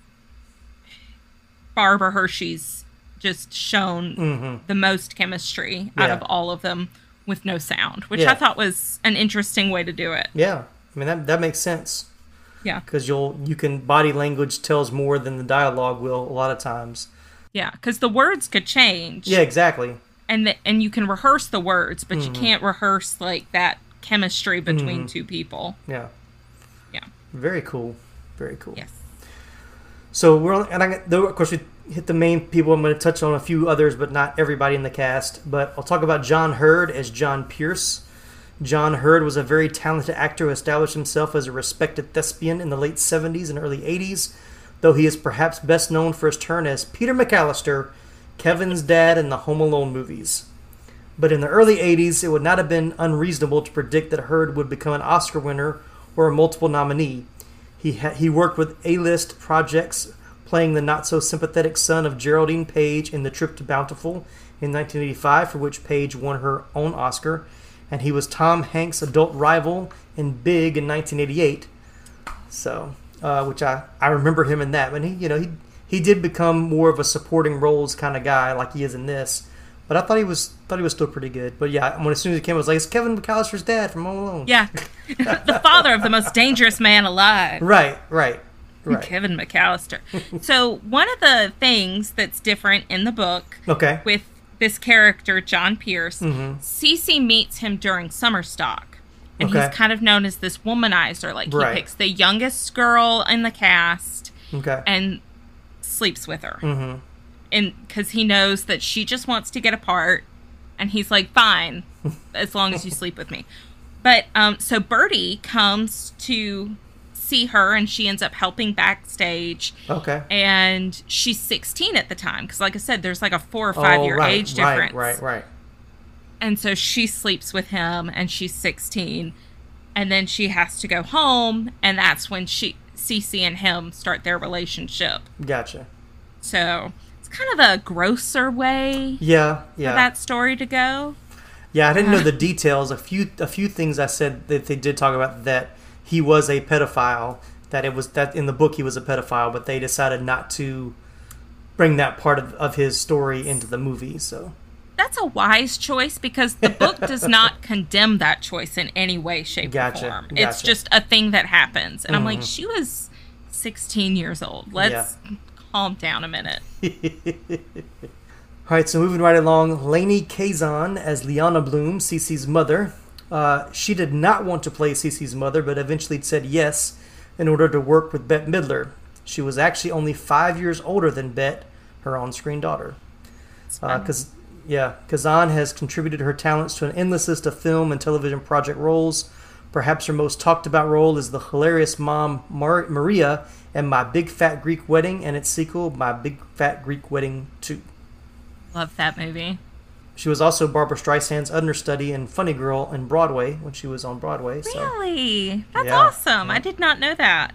Barbara Hershey's just shown Mhm. the most chemistry out of all of them with no sound, which Yeah. I thought was an interesting way to do it. yeah. I mean that that makes sense Yeah. because you'll you can body language tells more than the dialogue will a lot of times. Yeah, because the words could change. Yeah, exactly. And the, and you can rehearse the words, but you Mhm. can't rehearse like that chemistry between Mhm. two people. Yeah. Yeah. Very cool. Very cool. Yes. So we're on, and I, though of course we hit the main people. I'm going to touch on a few others, but not everybody in the cast. But I'll talk about John Heard as John Pierce. John Heard was a very talented actor who established himself as a respected thespian in the late 70s and early 80s, though he is perhaps best known for his turn as Peter McAllister, Kevin's dad in the Home Alone movies. But in the early 80s, it would not have been unreasonable to predict that Heard would become an Oscar winner or a multiple nominee. He, ha- he worked with A list projects, playing the not so sympathetic son of Geraldine Page in The Trip to Bountiful in 1985, for which Page won her own Oscar. And he was Tom Hanks' adult rival in Big in 1988. So, uh, which I, I remember him in that. But he, you know, he he did become more of a supporting roles kind of guy, like he is in this. But I thought he was thought he was still pretty good. But yeah, when as soon as he came, I was like, it's Kevin McAllister's dad from Home Alone. Yeah. *laughs* the father of the most dangerous man alive. Right, right, right. Kevin McAllister. so one of the things that's different in the book Okay. with this character, John Pierce, Mhm. Cece meets him during summer stock. And Okay. he's kind of known as this womanizer. Like Right. he picks the youngest girl in the cast Okay. and sleeps with her. Mm-hmm. And because he knows that she just wants to get apart. And he's like, fine, *laughs* as long as you sleep with me. But um, so Bertie comes to see her and she ends up helping backstage. Okay. And she's 16 at the time. Because, like I said, there's like a four or oh, five oh, year right, age right, difference. Right, right, And so she sleeps with him and she's 16. And then she has to go home. And that's when she, Cece and him start their relationship. Gotcha. So it's kind of a grosser way Yeah, yeah. for that story to go. Yeah, I didn't know uh-huh. the details. A few a few things I said that they did talk about that he was a pedophile. That it was that in the book he was a pedophile, but they decided not to bring that part of, of his story into the movie. So That's a wise choice because the book does not *laughs* condemn that choice in any way, shape, Gotcha, or form. It's just a thing that happens. And I'm like, Mhm. she was 16 years old. Let's calm down a minute. *laughs* All right, so moving right along, Lainie Kazan as Leona Bloom, Cece's mother. Uh, she did not want to play Cece's mother, but eventually said yes in order to work with Bette Midler. She was actually only five years older than Bette, her on-screen daughter. Because yeah, Kazan has contributed her talents to an endless list of film and television project roles. Perhaps her most talked about role is the hilarious mom Mar- Maria in My Big Fat Greek Wedding and its sequel, My Big Fat Greek Wedding 2. Love that movie. She was also Barbra Streisand's understudy in Funny Girl in Broadway when she was on Broadway. So. Really? That's Yeah, awesome. I did not know that.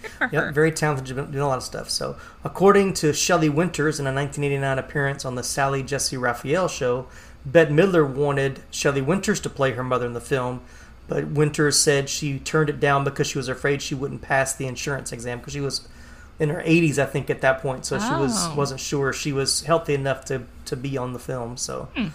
Good for her. Yep, very talented, doing a lot of stuff. So, according to Shelley Winters in a 1989 appearance on the Sally Jessy Raphael show, Bette Midler wanted Shelley Winters to play her mother in the film, but Winters said she turned it down because she was afraid she wouldn't pass the insurance exam because she was in her 80s, I think, at that point. So she was Oh. wasn't sure she was healthy enough to to be on the film. So, Hmm.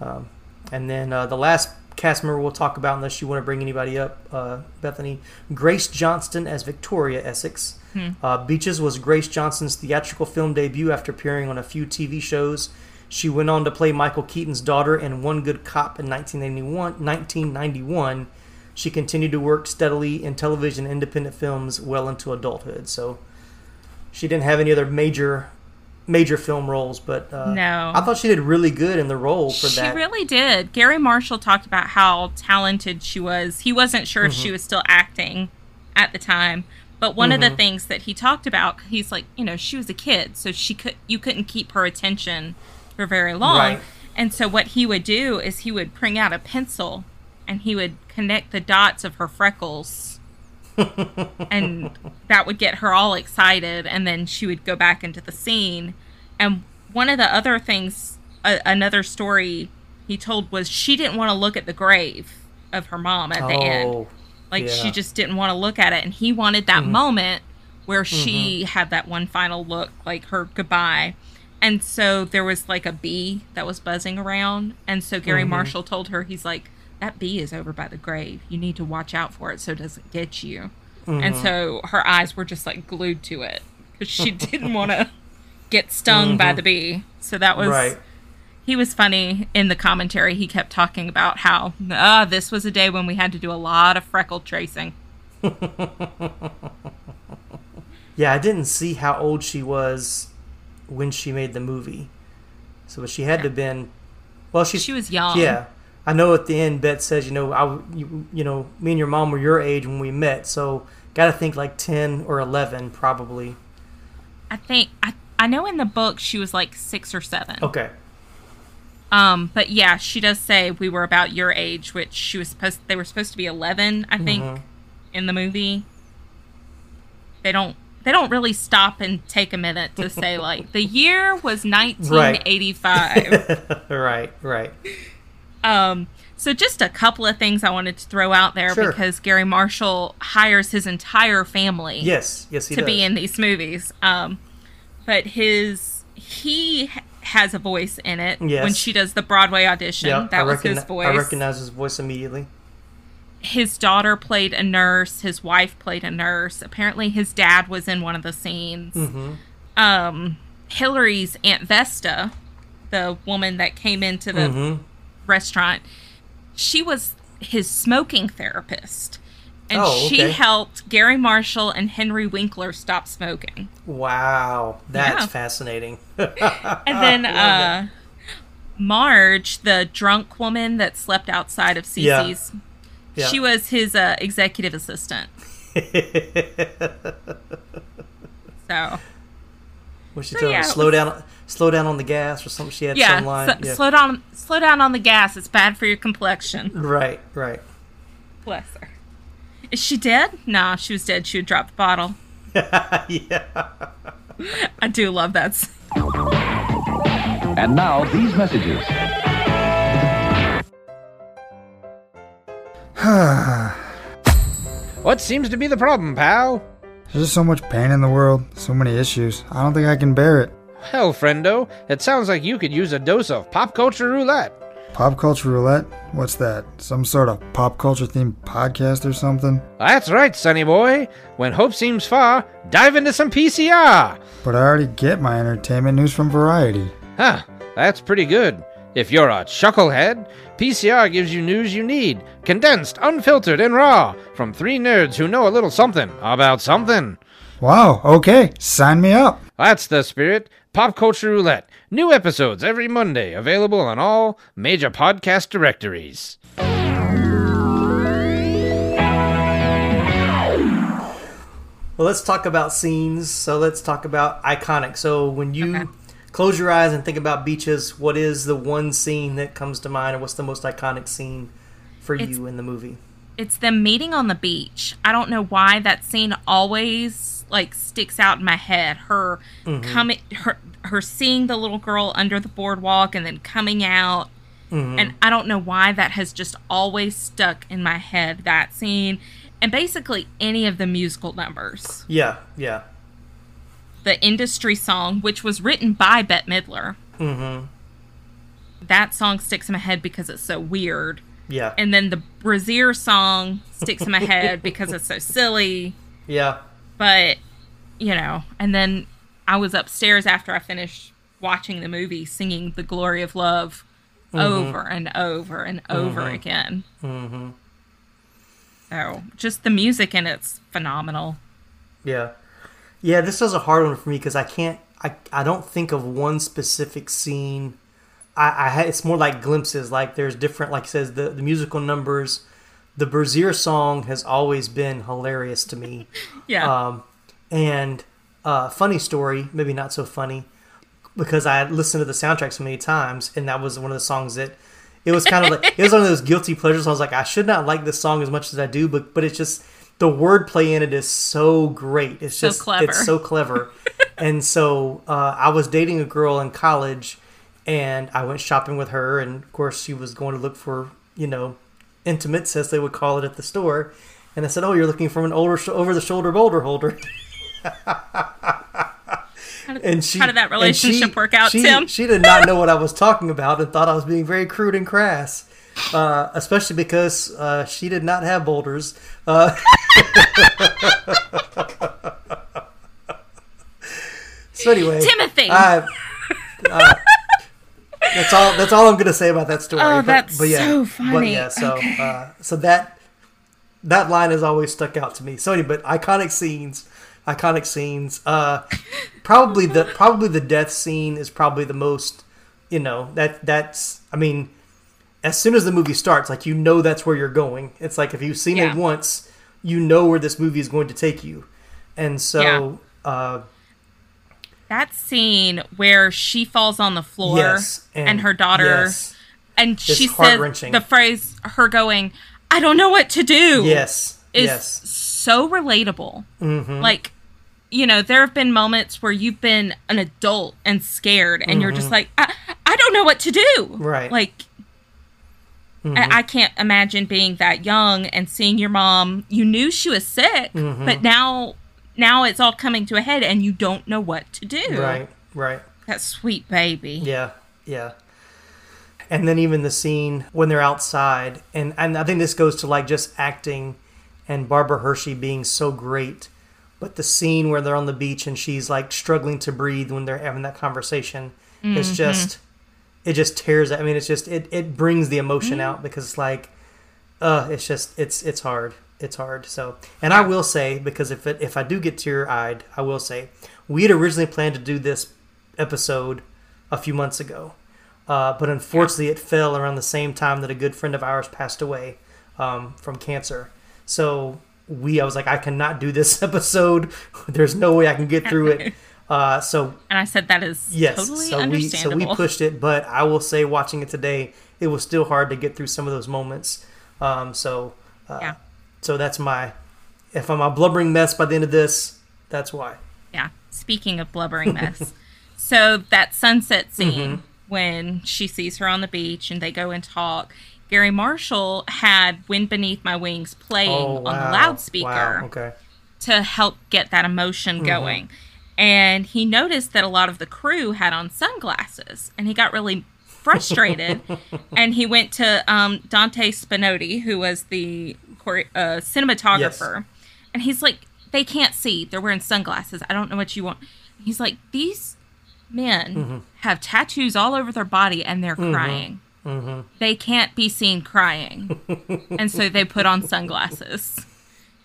um, and then uh, the last cast member we'll talk about unless you want to bring anybody up, uh, Bethany. Grace Johnston as Victoria Essex. Hmm. Uh, Beaches was Grace Johnston's theatrical film debut after appearing on a few TV shows. She went on to play Michael Keaton's daughter in One Good Cop in 1991. 1991. She continued to work steadily in television independent films well into adulthood. So she didn't have any other major major film roles, but uh, No. I thought she did really good in the role for She that. She really did. Garry Marshall talked about how talented she was. He wasn't sure if Mm-hmm. she was still acting at the time, but one of Mm-hmm. the things that he talked about, he's like, you know, she was a kid, so she could you couldn't keep her attention for very long. Right. And so what he would do is he would bring out a pencil and he would connect the dots of her freckles. And that would get her all excited and then she would go back into the scene and one of the other things a another story he told was she didn't want to look at the grave of her mom at the end Oh, like yeah. she just didn't want to look at it and he wanted that Mm-hmm. moment where she had that one final look like her goodbye and so there was like a bee that was buzzing around and so garry Mm-hmm. marshall told her he's like that bee is over by the grave you need to watch out for it so it doesn't get you and Mm-hmm. so her eyes were just like glued to it because she *laughs* didn't want to get stung by the bee so that was Mm-hmm. right. he was funny in the commentary. He kept talking about how ah, this was a day when we had to do a lot of freckle tracing. *laughs* Yeah, I didn't see how old she was when she made the movie. So she had to have been. Well, she She was young. Yeah, I know. At the end, Bette says, you know, I, you, you know, me and your mom were your age when we met. So got to think like ten or eleven, probably. I think I I know in the book she was like six or seven. Okay. Um, but yeah, she does say we were about your age, which she was supposed they were supposed to be eleven, I think, Mm-hmm. in the movie. They don't they don't really stop and take a minute to say like the year was *laughs* nineteen eighty five. *laughs* right. Right. Um, so just a couple of things I wanted to throw out there Sure. because Garry Marshall hires his entire family Yes. Yes, he to does. be in these movies. Um, but his he has a voice in it Yes. when she does the Broadway audition. Yeah, that I was his voice. I recognize his voice immediately. his daughter played a nurse. His wife played a nurse. Apparently, his dad was in one of the scenes. Mm-hmm. Um, Hillary's Aunt Vesta, the woman that came into the Mm-hmm. Restaurant, she was his smoking therapist. And Oh, she helped Garry Marshall and Henry Winkler stop smoking. Wow, that's Yeah. fascinating. And then *laughs* uh, Marge, the drunk woman that slept outside of Yeah. Cece's, Yeah. she was his uh, executive assistant. *laughs* So When she So, told yeah, him slow was- down, slow down on the gas or something. She had yeah, some line. so- yeah. slow down, slow down on the gas. It's bad for your complexion. Right, right. Bless her. Is she dead? Nah, she was dead. She would drop the bottle. *laughs* yeah. *laughs* I do love that. scene. And now, these messages. *sighs* What seems to be the problem, pal? There's just so much pain in the world, so many issues. I don't think I can bear it. Hell, friendo, it sounds like you could use a dose of pop culture roulette. Pop culture roulette? What's that? Some sort of pop culture themed podcast or something? That's right, sonny boy. When hope seems far, dive into some PCR. But I already get my entertainment news from Variety. Huh, that's pretty good. If you're a chucklehead, PCR gives you news you need, condensed, unfiltered, and raw, from three nerds who know a little something about something. Wow, okay, sign me up. That's the spirit. Pop Culture Roulette. New episodes every Monday, available on all major podcast directories. Well, let's talk about scenes. So let's talk about iconic. So when you close your eyes and think about beaches, what is the one scene that comes to mind, or what's the most iconic scene for It's- you in the movie? It's them meeting on the beach. I don't know why that scene always like sticks out in my head. Her coming, her her seeing the little girl under the boardwalk and then coming out. And I don't know why that has just always stuck in my head. That scene, and basically any of the musical numbers. Yeah, yeah. the industry song, which was written by Bette Midler. Mm-hmm. That song sticks in my head because it's so weird. Yeah. And then the brassiere song sticks in my head because it's so silly. Yeah. But, you know, and then I was upstairs after I finished watching the movie singing The Glory of Love Mhm. over and over and over Mhm. again. Mm-hmm. So just the music and it's phenomenal. Yeah. Yeah, this was a hard one for me because I can't. I, I don't think of one specific scene. I, I it's more like glimpses. Like there's different. Like it says the the musical numbers. The brassiere song has always been hilarious to me. *laughs* Yeah. Um, and uh, funny story, maybe not so funny, because I had listened to the soundtrack so many times, and that was one of the songs that it was kind of like it was one of those guilty pleasures. I was like, I should not like this song as much as I do, but but it's just the wordplay in it is so great. It's So just clever. it's so clever. *laughs* and so uh, I was dating a girl in college, and I went shopping with her, and of course she was going to look for you know intimates as they would call it at the store. And I said, "Oh, you're looking for an older, over the shoulder boulder holder." How did, *laughs* and she how did that relationship she- work out, she, Tim? She did not know what I was talking about and thought I was being very crude and crass, uh, especially because uh, she did not have boulders. Uh, *laughs* so anyway, Timothy! I- uh, that's all. That's all I'm going to say about that story. Oh, but, that's but yeah, so But funny. yeah, so Okay. uh, so that that line has always stuck out to me. So anyway, but iconic scenes, iconic scenes. Uh, *laughs* probably the probably the death scene is probably the most. You know that that's. I mean, as soon as the movie starts, like you know that's where you're going. It's like if you've seen Yeah. it once, you know where this movie is going to take you, and so. Uh, That scene where she falls on the floor Yes, and, and- her daughter, yes. and she says the phrase, her going, I don't know what to do. Yes, Is yes. so relatable. Mhm. Like, you know, there have been moments where you've been an adult and scared, and you're just Mhm. like, I, I don't know what to do. Right. Like, Mhm. I, I can't imagine being that young and seeing your mom. You knew she was sick, Mhm. but now, now it's all coming to a head, and you don't know what to do. Right, right. That sweet baby. Yeah, yeah. And then even the scene when they're outside, and, and I think this goes to like just acting and Barbara Hershey being so great. But the scene where they're on the beach and she's like struggling to breathe when they're having that conversation, it's Mhm. just, it just tears. I mean, it's just, it, it brings the emotion Mhm. out because it's like, uh, it's just, it's, it's hard. It's hard. So, and I will say, because if it, if I do get tear eyed, I will say, we had originally planned to do this episode a few months ago. Uh, but unfortunately, it fell around the same time that a good friend of ours passed away um, from cancer. So we, I was like, I cannot do this *laughs* episode. There's no way I can get through it. *laughs* Uh, so And I said that is yes, totally so we so we pushed it. But I will say, watching it today, it was still hard to get through some of those moments. Um, so uh, Yeah. So that's my. If I'm a blubbering mess by the end of this, that's why. Yeah. Speaking of blubbering mess. *laughs* so that sunset scene Mhm. when she sees her on the beach and they go and talk. Garry Marshall had Wind Beneath My Wings playing Oh, on the loudspeaker Wow, okay. to help get that emotion Mhm. going. And he noticed that a lot of the crew had on sunglasses and he got really frustrated and he went to um, Dante Spinotti, who was the uh, cinematographer, and he's like, they can't see. They're wearing sunglasses. I don't know what you want. He's like, these men Mhm. have tattoos all over their body and they're Mhm. crying. Mhm. They can't be seen crying. *laughs* and so they put on sunglasses.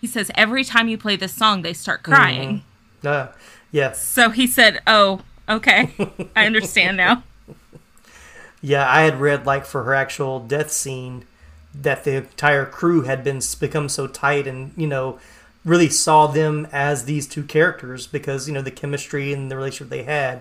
He says, every time you play this song, they start crying. Mhm. Uh, yes. So he said, oh, okay. I understand now. *laughs* Yeah, I had read like for her actual death scene that the entire crew had been become so tight and you know really saw them as these two characters because you know the chemistry and the relationship they had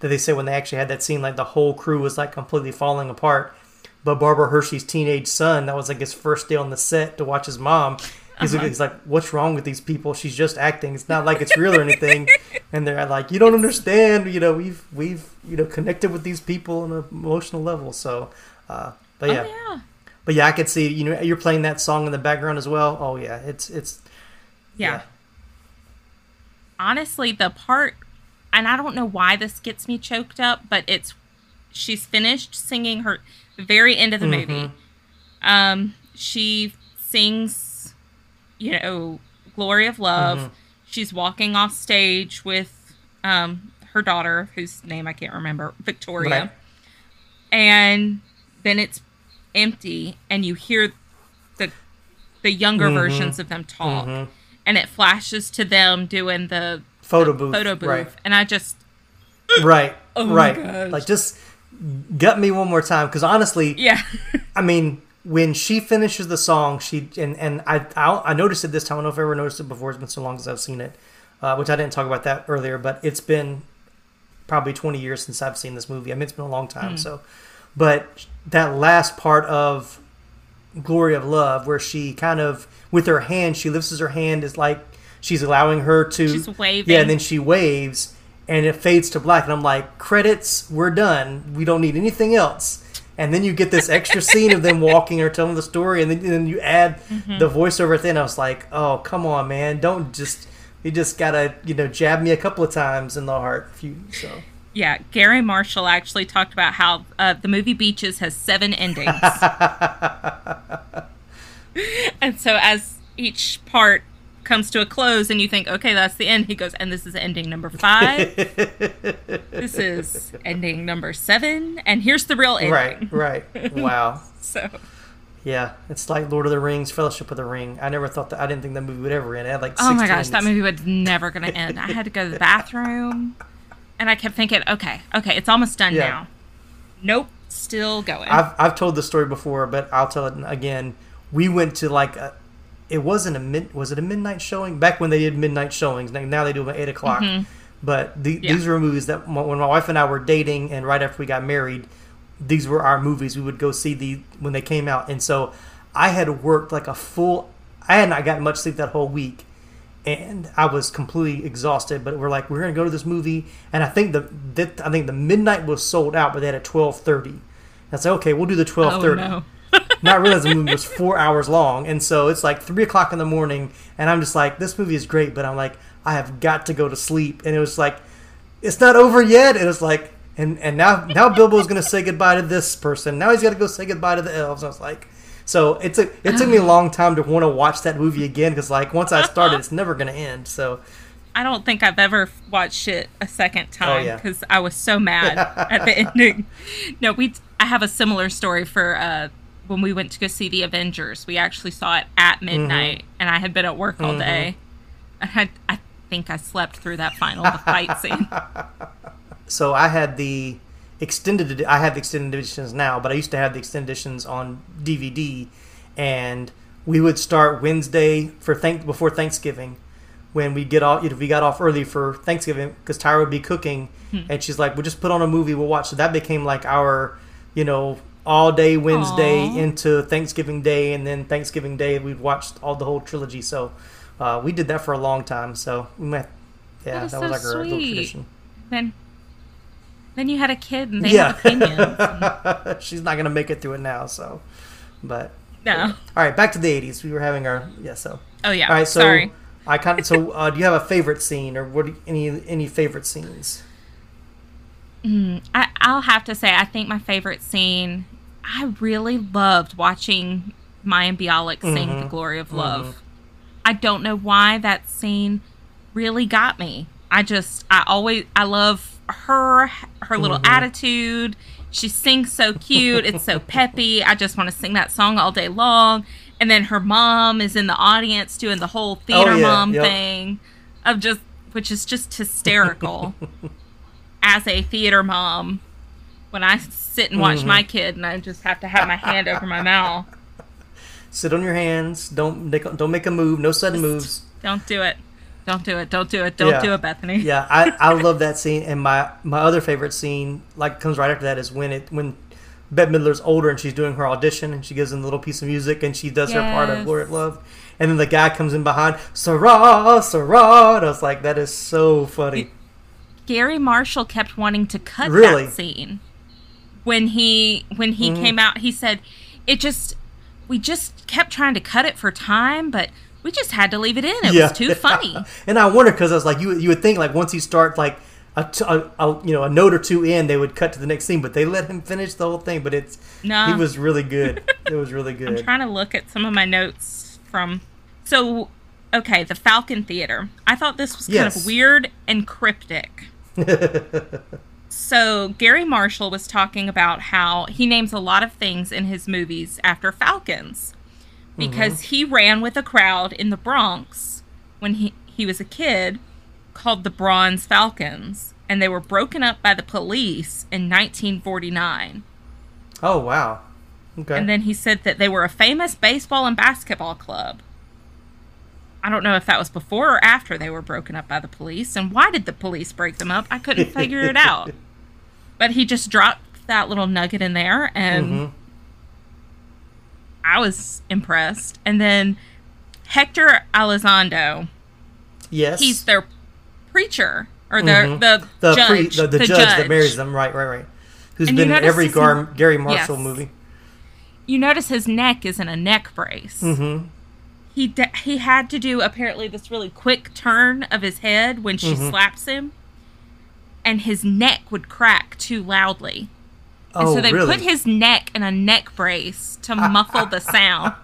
that they say when they actually had that scene like the whole crew was like completely falling apart. But Barbara Hershey's teenage son that was like his first day on the set to watch his mom he's, Uh-huh. he's like what's wrong with these people? She's just acting. It's not like it's real or anything. *laughs* And they're like you don't understand. You know we've we've you know connected with these people on an emotional level. So uh but yeah Oh, yeah. but yeah i could see you know you're playing that song in the background as well. Oh yeah. It's it's Yeah. Honestly, the part, and I don't know why this gets me choked up, but it's she's finished singing her the very end of the movie, Mhm. Um, she sings, you know, "Glory of Love." Mhm. She's walking off stage with um, her daughter, whose name I can't remember, Victoria, Right. and then it's empty, and you hear the the younger Mhm. versions of them talk, Mhm. and it flashes to them doing the Photo booth. photo booth, Right. and I just Right. Oh right. Like just gut me one more time because honestly, yeah. I mean, when she finishes the song, she and and I I, I noticed it this time. I don't know if I ever noticed it before. It's been so long since I've seen it, uh, which I didn't talk about that earlier. But it's been probably 20 years since I've seen this movie. I mean, it's been a long time. Mm. So, but that last part of Glory of Love, where she kind of with her hand, she lifts her hand, is like she's allowing her to. She's waving. Yeah, and then she waves, and it fades to black, and I'm like, credits, we're done. We don't need anything else. And then you get this extra scene of them *laughs* walking or telling the story, and then, and then you add Mhm. the voiceover at the end. I was like, oh, come on, man, don't just. You just gotta, you know, jab me a couple of times in the heart. If you so. Yeah, Garry Marshall actually talked about how uh, the movie Beaches has seven endings. *laughs* *laughs* and so as each part comes to a close and you think, okay, that's the end, he goes, and this is ending number five. *laughs* this is ending number seven, and here's the real ending. Right, right. *laughs* Wow. so Yeah, it's like Lord of the Rings, Fellowship of the Ring. I never thought that. I didn't think that movie would ever end. I had like. Oh my 16 gosh, that movie was never gonna end. I had to go to the bathroom and I kept thinking, okay, okay, it's almost done Yeah. now. Nope, still going. I've I've told the story before, but I'll tell it again. We went to like a, it wasn't a mid was it a midnight showing back when they did midnight showings. Now they do them at eight o'clock. Mhm. But the, Yeah. these were movies that when my wife and I were dating, and right after we got married, these were our movies. We would go see the when they came out, and so I had worked like a full. I had not gotten much sleep that whole week, and I was completely exhausted. But we're like, we're gonna go to this movie, and I think the that, I think the midnight was sold out, but they had a twelve thirty. I said, okay, we'll do the twelve thirty. Oh, no. Not realizing the movie was four hours long, and so it's like three o'clock in the morning, and I'm just like, this movie is great, but I'm like, I have got to go to sleep, and it was like, it's not over yet. It was like, and and now now Bilbo's gonna say goodbye to this person. Now he's got to go say goodbye to the elves. I was like, so it took it took me a long time to want to watch that movie again because like once I started, it's never gonna end. So I don't think I've ever watched it a second time Oh, yeah. because I was so mad at the *laughs* ending. No, we. I have a similar story for uh, when we went to go see the Avengers. We actually saw it at midnight, and I had been at work all Mhm. day. I had. I think I slept through that final fight *laughs* scene. so I had the extended. I have the extended editions now, but I used to have the extended editions on DVD, and we would start Wednesday for thank before Thanksgiving. When we get off, we got off early for Thanksgiving, because Tyra would be cooking, Hmm. and she's like, "We'll just put on a movie, we'll watch." So that became like our, you know, all day Wednesday Aw. into Thanksgiving Day, and then Thanksgiving Day we'd watch all the whole trilogy. So uh, we did that for a long time. So we might, yeah, That that, is was so like our little tradition. Then, then you had a kid, and they yeah, had opinions. *laughs* she's not gonna make it through it now. So, but No. All right, back to the '80s. We were having our yeah. So. Oh, yeah, All right. So sorry. I kind of so. Uh, do you have a favorite scene, or what? you- Any any favorite scenes? Mm, I, I'll have to say, I think my favorite scene. I really loved watching Mayim Bialik sing Mhm. "The Glory of Mhm. Love." I don't know why that scene really got me. I just, I always, I love her, her little Mhm. attitude. She sings so cute. It's so *laughs* peppy. I just want to sing that song all day long. And then her mom is in the audience doing the whole theater Oh, yeah, mom yep. thing of just, which is just hysterical. *laughs* As a theater mom, when I sit and watch Mhm. my kid and I just have to have my hand over my mouth, Sit on your hands. Don't make don't make a move. No sudden moves. don't do it. Don't do it. Don't do it. Don't Yeah. do it, Bethany. Yeah, I, I love that scene. And my my other favorite scene, like comes right after that, is when it when Bette Midler's older and she's doing her audition and she gives them a little piece of music and she does her part of Yes. Glory of Love, and then the guy comes in behind, Sarah, Sarah. And I was like, that is so funny. Garry Marshall kept wanting to cut Really? that scene. When he when he Mhm. came out, he said it just we just kept trying to cut it for time, but we just had to leave it in. It was too *laughs* funny. and I wonder because I was like, you you would think like once he start like a, t- a, a you know a note or two in, they would cut to the next scene, but they let him finish the whole thing. But it's No. he was really good. *laughs* it was really good. I'm trying to look at some of my notes from. So, okay, the Falcon Theater. I thought this was kind Yes. of weird and cryptic. *laughs* so, Garry Marshall was talking about how he names a lot of things in his movies after falcons because mm-hmm. he ran with a crowd in the Bronx when he, he was a kid called the Bronze Falcons, and they were broken up by the police in 1949. Oh wow. Okay. And then he said that they were a famous baseball and basketball club. I don't know if that was before or after they were broken up by the police, and why did the police break them up? I couldn't figure it out. *laughs* But he just dropped that little nugget in there, and Mhm. I was impressed. And then Hector Elizondo, yes. he's their preacher or the Mhm. the, the judge, pre- the, the, the judge, that marries them. Right, right, right. Who's And been in every Gar- Garry Marshall Yes. movie. You notice his neck is in a neck brace. Mm-hmm. He d- he had to do apparently this really quick turn of his head when she Mhm. slaps him, and his neck would crack too loudly. And Oh, so they really? put his neck in a neck brace to *laughs* muffle the sound.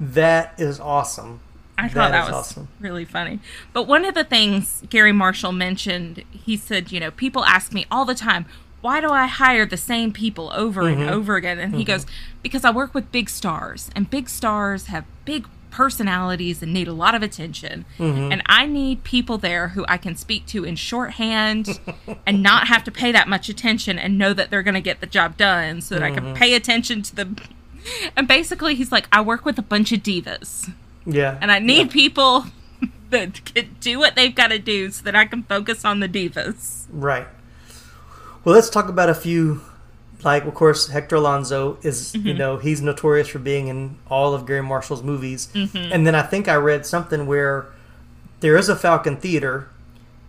That is awesome. I thought that was awesome. really funny. But one of the things Garry Marshall mentioned, he said, you know, people ask me all the time, why do I hire the same people over Mhm. and over again? And he Mhm. goes, because I work with big stars, and big stars have big personalities and need a lot of attention. Mhm. And I need people there who I can speak to in shorthand *laughs* and not have to pay that much attention and know that they're going to get the job done so that I can Mhm. pay attention to the. *laughs* And basically, he's like, I work with a bunch of divas. Yeah. And I need people *laughs* that can do what they've got to do so that I can focus on the divas. Right. Well, let's talk about a few. Like, of course, Hector Elizondo is, you Mhm. know, he's notorious for being in all of Garry Marshall's movies. Mhm. And then I think I read something where there is a Falcon Theater,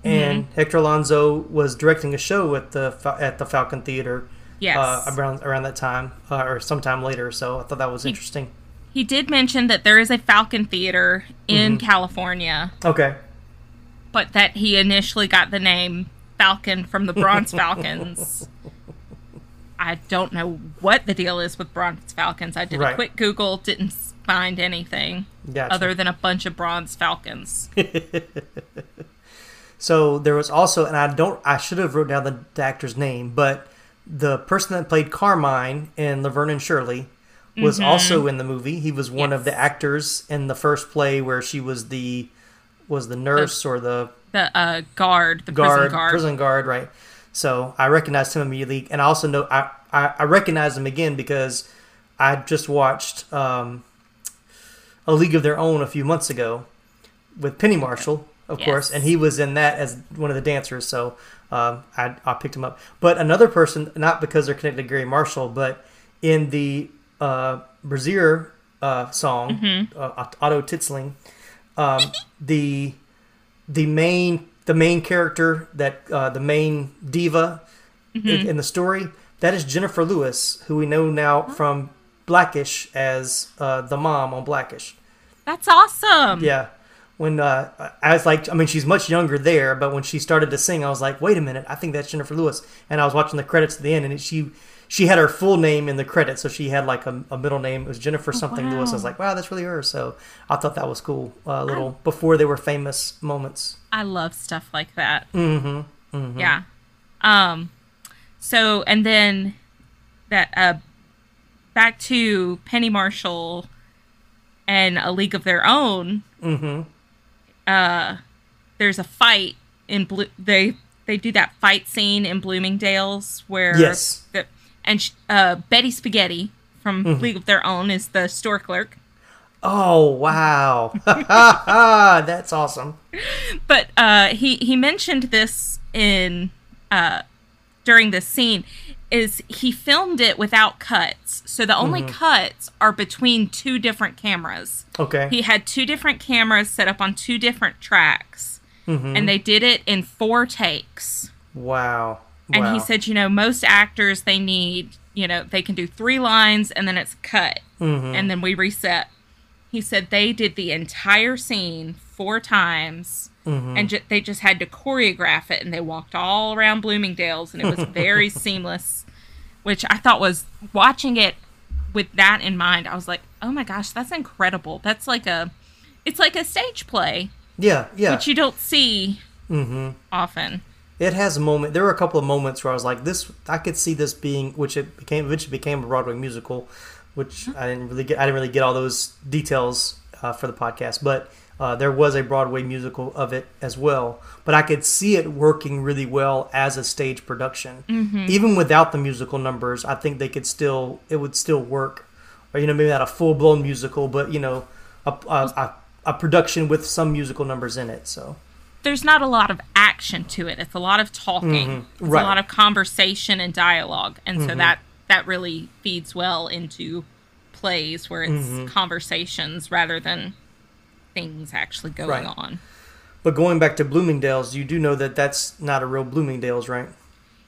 and Mhm. Hector Elizondo was directing a show at the at the Falcon Theater. Yes. Uh, around around that time, uh, or sometime later. So I thought that was interesting. He did mention that there is a Falcon Theater in Mhm. California, Okay. but that he initially got the name Falcon from the Bronze *laughs* Falcons. I don't know what the deal is with Bronze Falcons. I did Right. a quick Google, didn't find anything Gotcha. other than a bunch of Bronze Falcons. *laughs* So there was also, and I don't, I should have wrote down the, the actor's name, but the person that played Carmine in Laverne and Shirley was Mhm. also in the movie. He was one of the actors in the first play where she was the was the nurse or the The uh, guard, the guard, prison guard. prison guard, right? So I recognized him immediately, and I also know I I, I recognized him again because I just watched um, a League of Their Own a few months ago with Penny Marshall, of Yes. course, and he was in that as one of the dancers. So um, I I picked him up. But another person, not because they're connected to Garry Marshall, but in the uh, Brassiere uh, song, Mhm. uh, Otto Titzling, um, the the main the main character that uh, the main diva in, Mhm. in the story that is Jennifer Lewis, who we know now from Blackish as uh, the mom on Blackish. That's awesome. Yeah. When uh, I was like, I mean, she's much younger there, but when she started to sing, I was like, wait a minute, I think that's Jennifer Lewis. And I was watching the credits at the end, and it, she she had her full name in the credits, so she had like a, a middle name. It was Jennifer something Lewis. I was like, wow, that's really her. So I thought that was cool. Uh, little before they were famous moments. I love stuff like that. Mm-hmm. mm-hmm. Yeah. Um so and then that uh back to Penny Marshall and A League of Their Own, Mm-hmm. uh there's a fight in blue they they do that fight scene in Bloomingdale's where Yes. the, and sh- uh Betty Spaghetti from Mhm. League of Their Own is the store clerk. Oh wow, *laughs* that's awesome. but uh, he he mentioned this in uh, during this scene is he filmed it without cuts so the only Mhm. cuts are between two different cameras Okay. he had two different cameras set up on two different tracks Mhm. and they did it in four takes Wow. And he said you know most actors they need you know they can do three lines and then it's cut Mhm. and then we reset he said they did the entire scene four times, Mhm. and ju- they just had to choreograph it, and they walked all around Bloomingdale's, and it was very *laughs* seamless, which I thought was watching it with that in mind. I was like, oh my gosh, that's incredible. That's like a, it's like a stage play, Yeah, yeah. which you don't see mm-hmm. often. It has a moment. There were a couple of moments where I was like, "This, I could see this being," which it became, eventually became a Broadway musical, which I didn't really get. I didn't really get all those details uh, for the podcast, but uh, there was a Broadway musical of it as well. But I could see it working really well as a stage production, Mhm. even without the musical numbers. I think they could still, it would still work, or you know, maybe not a full blown musical, but you know, a, a, a, a production with some musical numbers in it. So. There's not a lot of action to it. It's a lot of talking. Mhm. It's Right. a lot of conversation and dialogue, and so Mhm. that that really feeds well into plays where it's Mhm. conversations rather than things actually going Right. on. But going back to Bloomingdale's, you do know that that's not a real Bloomingdale's, right?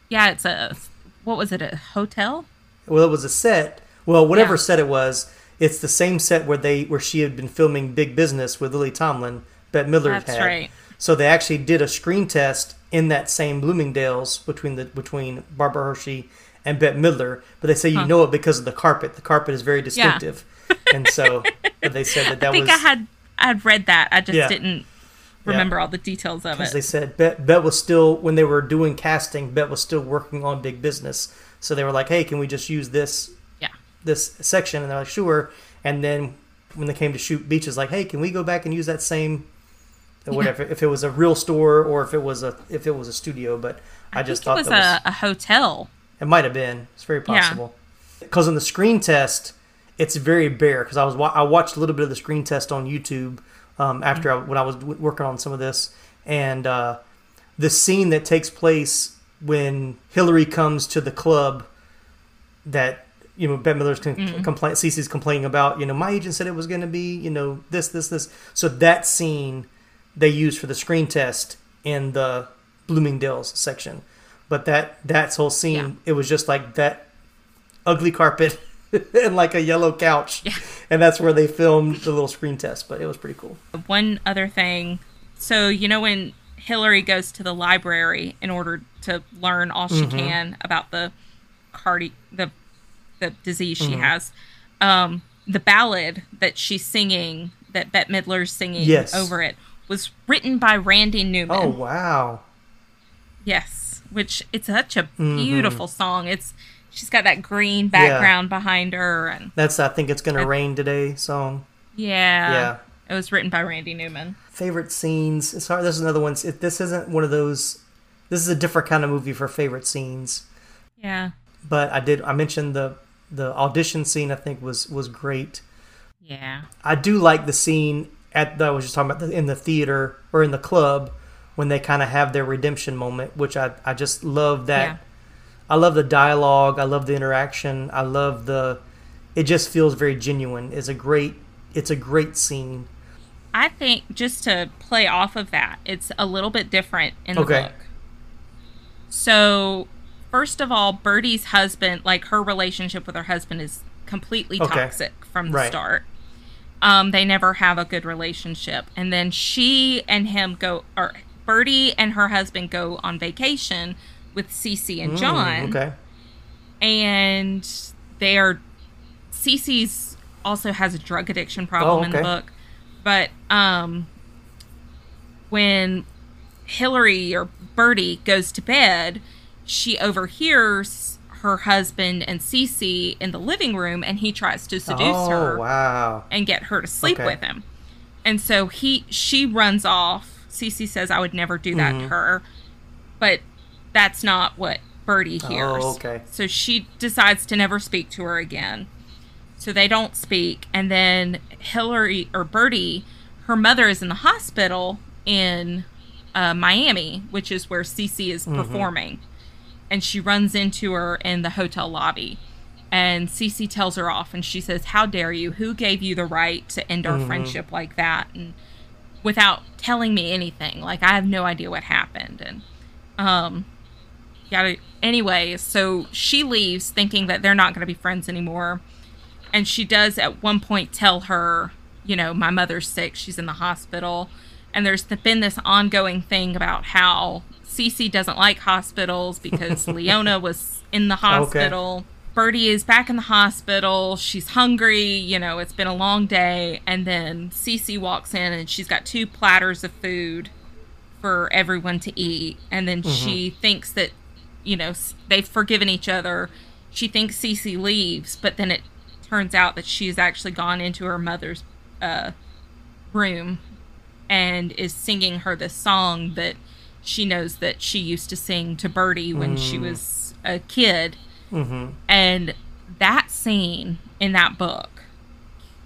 Yeah, it's a what was it? A hotel? Well, it was a set. Well, whatever Yeah. set it was, it's the same set where they where she had been filming Big Business with Lily Tomlin, Bette Midler That's had. right. So they actually did a screen test in that same Bloomingdale's between the between Barbara Hershey and Bette Midler, but they say you Huh. know it because of the carpet. The carpet is very distinctive, and so *laughs* they said that that was. I think was I had I'd read that. I just Yeah. didn't remember all the details of it. they said Bette, Bette was still when they were doing casting, Bette was still working on Big Business. So they were like, "Hey, can we just use this Yeah. this section?" And they're like, "Sure." And then when they came to shoot Beaches, like, "Hey, can we go back and use that same Yeah. whatever if it was a real store or if it was a if it was a studio?" But I, I just thought it was that a, a hotel. it might have been. It's very possible. Because in the screen test, it's very bare. Because I was I watched a little bit of the screen test on YouTube um, after I, when I was w- working on some of this, and uh, the scene that takes place when Hillary comes to the club that you know Bette Midler's con- Mhm. complain Cece's complaining about. You know, my agent said it was going to be you know this this this. So that scene they used for the screen test in the Bloomingdale's section. But that that whole scene, it was just like that ugly carpet *laughs* and like a yellow couch, and that's where they filmed the little screen test. But it was pretty cool. One other thing. So, you know, when Hillary goes to the library in order to learn all she Mhm. can about the cardi the the disease she Mhm. has, um, the ballad that she's singing, that Bette Midler's singing Yes. over it, was written by Randy Newman. Oh wow! Yes, which it's such a Mhm. beautiful song. It's she's got that green background behind her, and That's I think it's gonna rain today song. yeah, Yeah. it was written by Randy Newman. Favorite scenes. It's hard. This is another one. It, this isn't one of those. This is a different kind of movie for favorite scenes. Yeah, But I did. I mentioned the the audition scene. I think was was great. yeah. I do like the scene at that I was just talking about the, in the theater or in the club when they kind of have their redemption moment, which I I just love that. Yeah. I love the dialogue. I love the interaction. I love the. It just feels very genuine. It's a great. It's a great scene. I think just to play off of that, it's a little bit different in the Okay. book. So, first of all, Birdie's husband, like her relationship with her husband, is completely Okay. toxic from the Right. start. Um, they never have a good relationship, and then she and him go, or Birdie and her husband go on vacation with Cece and Mm, John okay. and they are Cece's also has a drug addiction problem Oh, in the book. But um when Hillary or Birdie goes to bed, she overhears her husband and Cece in the living room and he tries to seduce oh her wow! and get her to sleep Okay. with him. And so he she runs off. Cece says I would never do that to Mhm. her. But that's not what Birdie hears. Oh, okay. So she decides to never speak to her again. So they don't speak and then Hillary or Birdie, her mother is in the hospital in uh, Miami, which is where Cece is Mhm. performing. And she runs into her in the hotel lobby. And Cece tells her off and she says, How dare you? Who gave you the right to end our Mhm. friendship like that? And without telling me anything. Like I have no idea what happened. And um yeah anyway, so she leaves thinking that they're not gonna be friends anymore. And she does at one point tell her, you know, my mother's sick, she's in the hospital. And there's been this ongoing thing about how Cece doesn't like hospitals because *laughs* Leona was in the hospital. Okay. Birdie is back in the hospital. She's hungry. You know, it's been a long day. And then Cece walks in and she's got two platters of food for everyone to eat. And then mm-hmm. she thinks that, you know, they've forgiven each other. She thinks Cece leaves, but then it turns out that she's actually gone into her mother's uh, room and is singing her this song that she knows that she used to sing to Birdie when mm. she was a kid Mm-hmm. And that scene in that book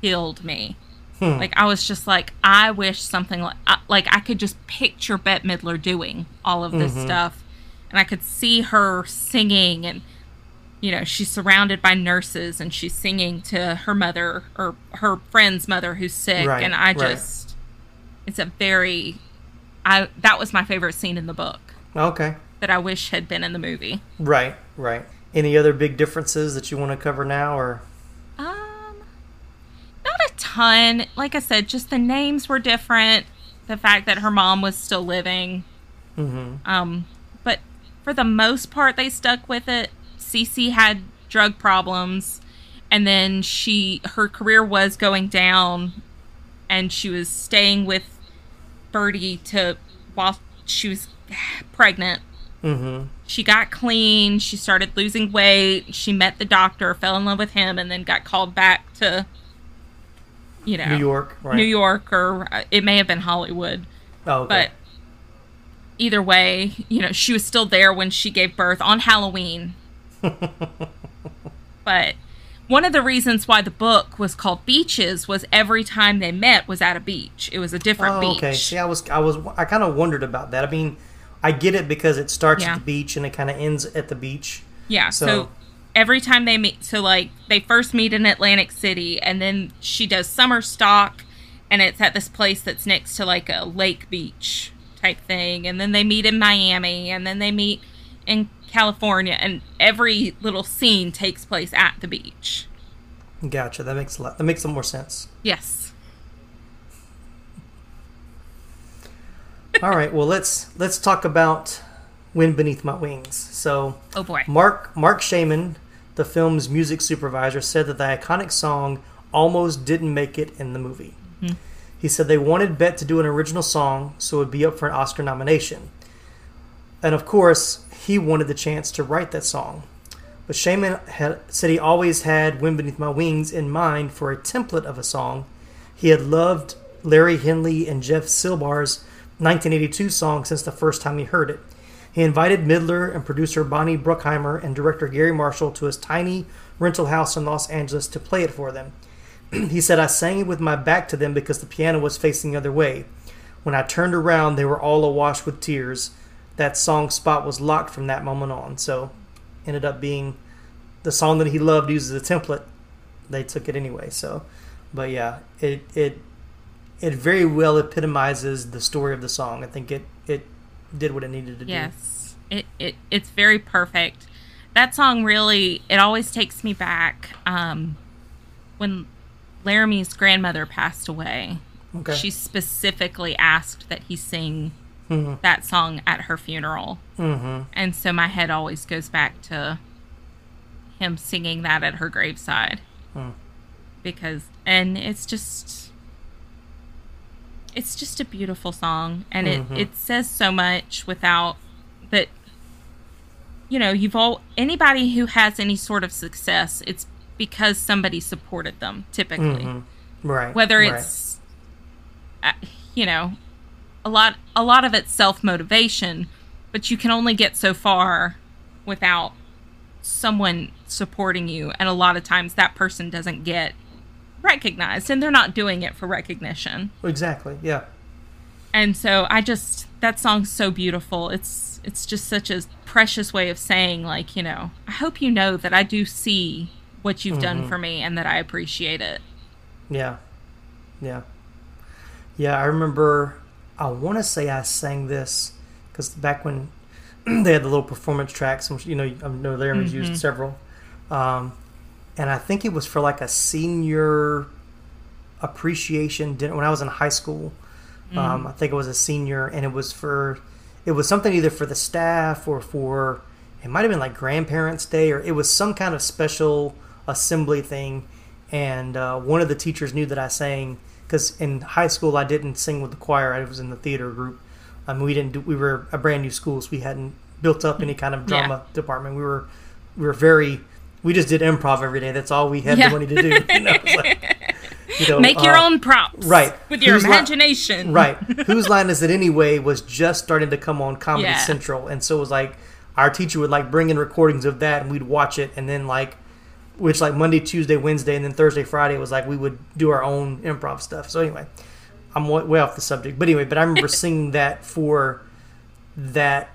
killed me. Hmm. Like I was just like, I wish something like like I could just picture Bette Midler doing all of this mm-hmm. stuff, and I could see her singing, and you know she's surrounded by nurses, and she's singing to her mother or her friend's mother who's sick, right, and I just, right. it's a very, I that was my favorite scene in the book. Okay. That I wish had been in the movie. Right, right. Any other big differences that you want to cover now, or? Um, not a ton. Like I said, just the names were different. The fact that her mom was still living. Mm-hmm. Um, but for the most part, they stuck with it. Cece had drug problems, and then she her career was going down, and she was staying with Birdie to while she was pregnant Mm-hmm. She got clean. She started losing weight. She met the doctor, fell in love with him, and then got called back to, you know, New York, right. New York, or uh, it may have been Hollywood. Oh, okay. But either way, you know, she was still there when she gave birth on Halloween. *laughs* but one of the reasons why the book was called Beaches was every time they met was at a beach. It was a different oh, beach. Okay. See, I was, I was, I kind of wondered about that. I mean I get it because it starts yeah. at the beach and it kind of ends at the beach. Yeah. So, so, every time they meet, so like they first meet in Atlantic City, and then she does summer stock, and it's at this place that's next to like a lake beach type thing, and then they meet in Miami, and then they meet in California, and every little scene takes place at the beach. Gotcha. That makes a lot. That makes some more sense. Yes. *laughs* All right. Well, let's let's talk about Wind Beneath My Wings. So, oh boy, Marc Marc Shaiman, the film's music supervisor, said that the iconic song almost didn't make it in the movie. Mm-hmm. He said they wanted Bette to do an original song so it would be up for an Oscar nomination. And of course, he wanted the chance to write that song. But Shaiman had, said he always had Wind Beneath My Wings in mind for a template of a song. He had loved Larry Henley and Jeff Silbar's 1982 song since the first time he heard it. He invited Midler and producer Bonnie Bruckheimer and director Garry Marshall to his tiny rental house in Los Angeles to play it for them. *clears throat* he said, I sang it with my back to them because the piano was facing the other way. When I turned around, they were all awash with tears. That song spot was locked from that moment on. So, ended up being the song that he loved uses a template. They took it anyway. So, but yeah, it it it very well epitomizes the story of the song. I think it it did what it needed to yes. do. Yes, it, it it's very perfect. That song really it always takes me back um, when Laramie's grandmother passed away. Okay. She specifically asked that he sing mm-hmm. that song at her funeral, mm-hmm. and so my head always goes back to him singing that at her graveside. Mm. Because and it's just it's just a beautiful song and mm-hmm. it, it says so much without that you know you've all anybody who has any sort of success it's because somebody supported them typically mm-hmm. right whether right. it's uh, you know a lot a lot of it's self-motivation but you can only get so far without someone supporting you and a lot of times that person doesn't get recognized and they're not doing it for recognition. Exactly. Yeah. And so I just that song's so beautiful. It's it's just such a precious way of saying like, you know, I hope you know that I do see what you've mm-hmm. done for me and that I appreciate it. Yeah. Yeah. Yeah, I remember I want to say I sang this cuz back when *clears throat* they had the little performance tracks, which you know, I know Laramie's mm-hmm. used several. Um, and I think it was for like a senior appreciation dinner when I was in high school. Um, I think it was a senior, and it was for it was something either for the staff or for it might have been like grandparents' day, or it was some kind of special assembly thing. And uh, one of the teachers knew that I sang because in high school I didn't sing with the choir; I was in the theater group. Mean, we didn't. Do, we were a brand new school, so we hadn't built up any kind of drama department. We were we were very we just did improv every day. That's all we had Yeah. the money to do. You know, *laughs* like, you know, Make your uh, own props. right With your Whose Li- imagination. right *laughs* whose line is it anyway was just starting to come on comedy Yeah. central and so it was like our teacher would like bring in recordings of that and we'd watch it and then like which like monday tuesday wednesday and then thursday friday was like we would do our own improv stuff. So anyway i'm way way off the subject. But anyway but i remember *laughs* singing that for that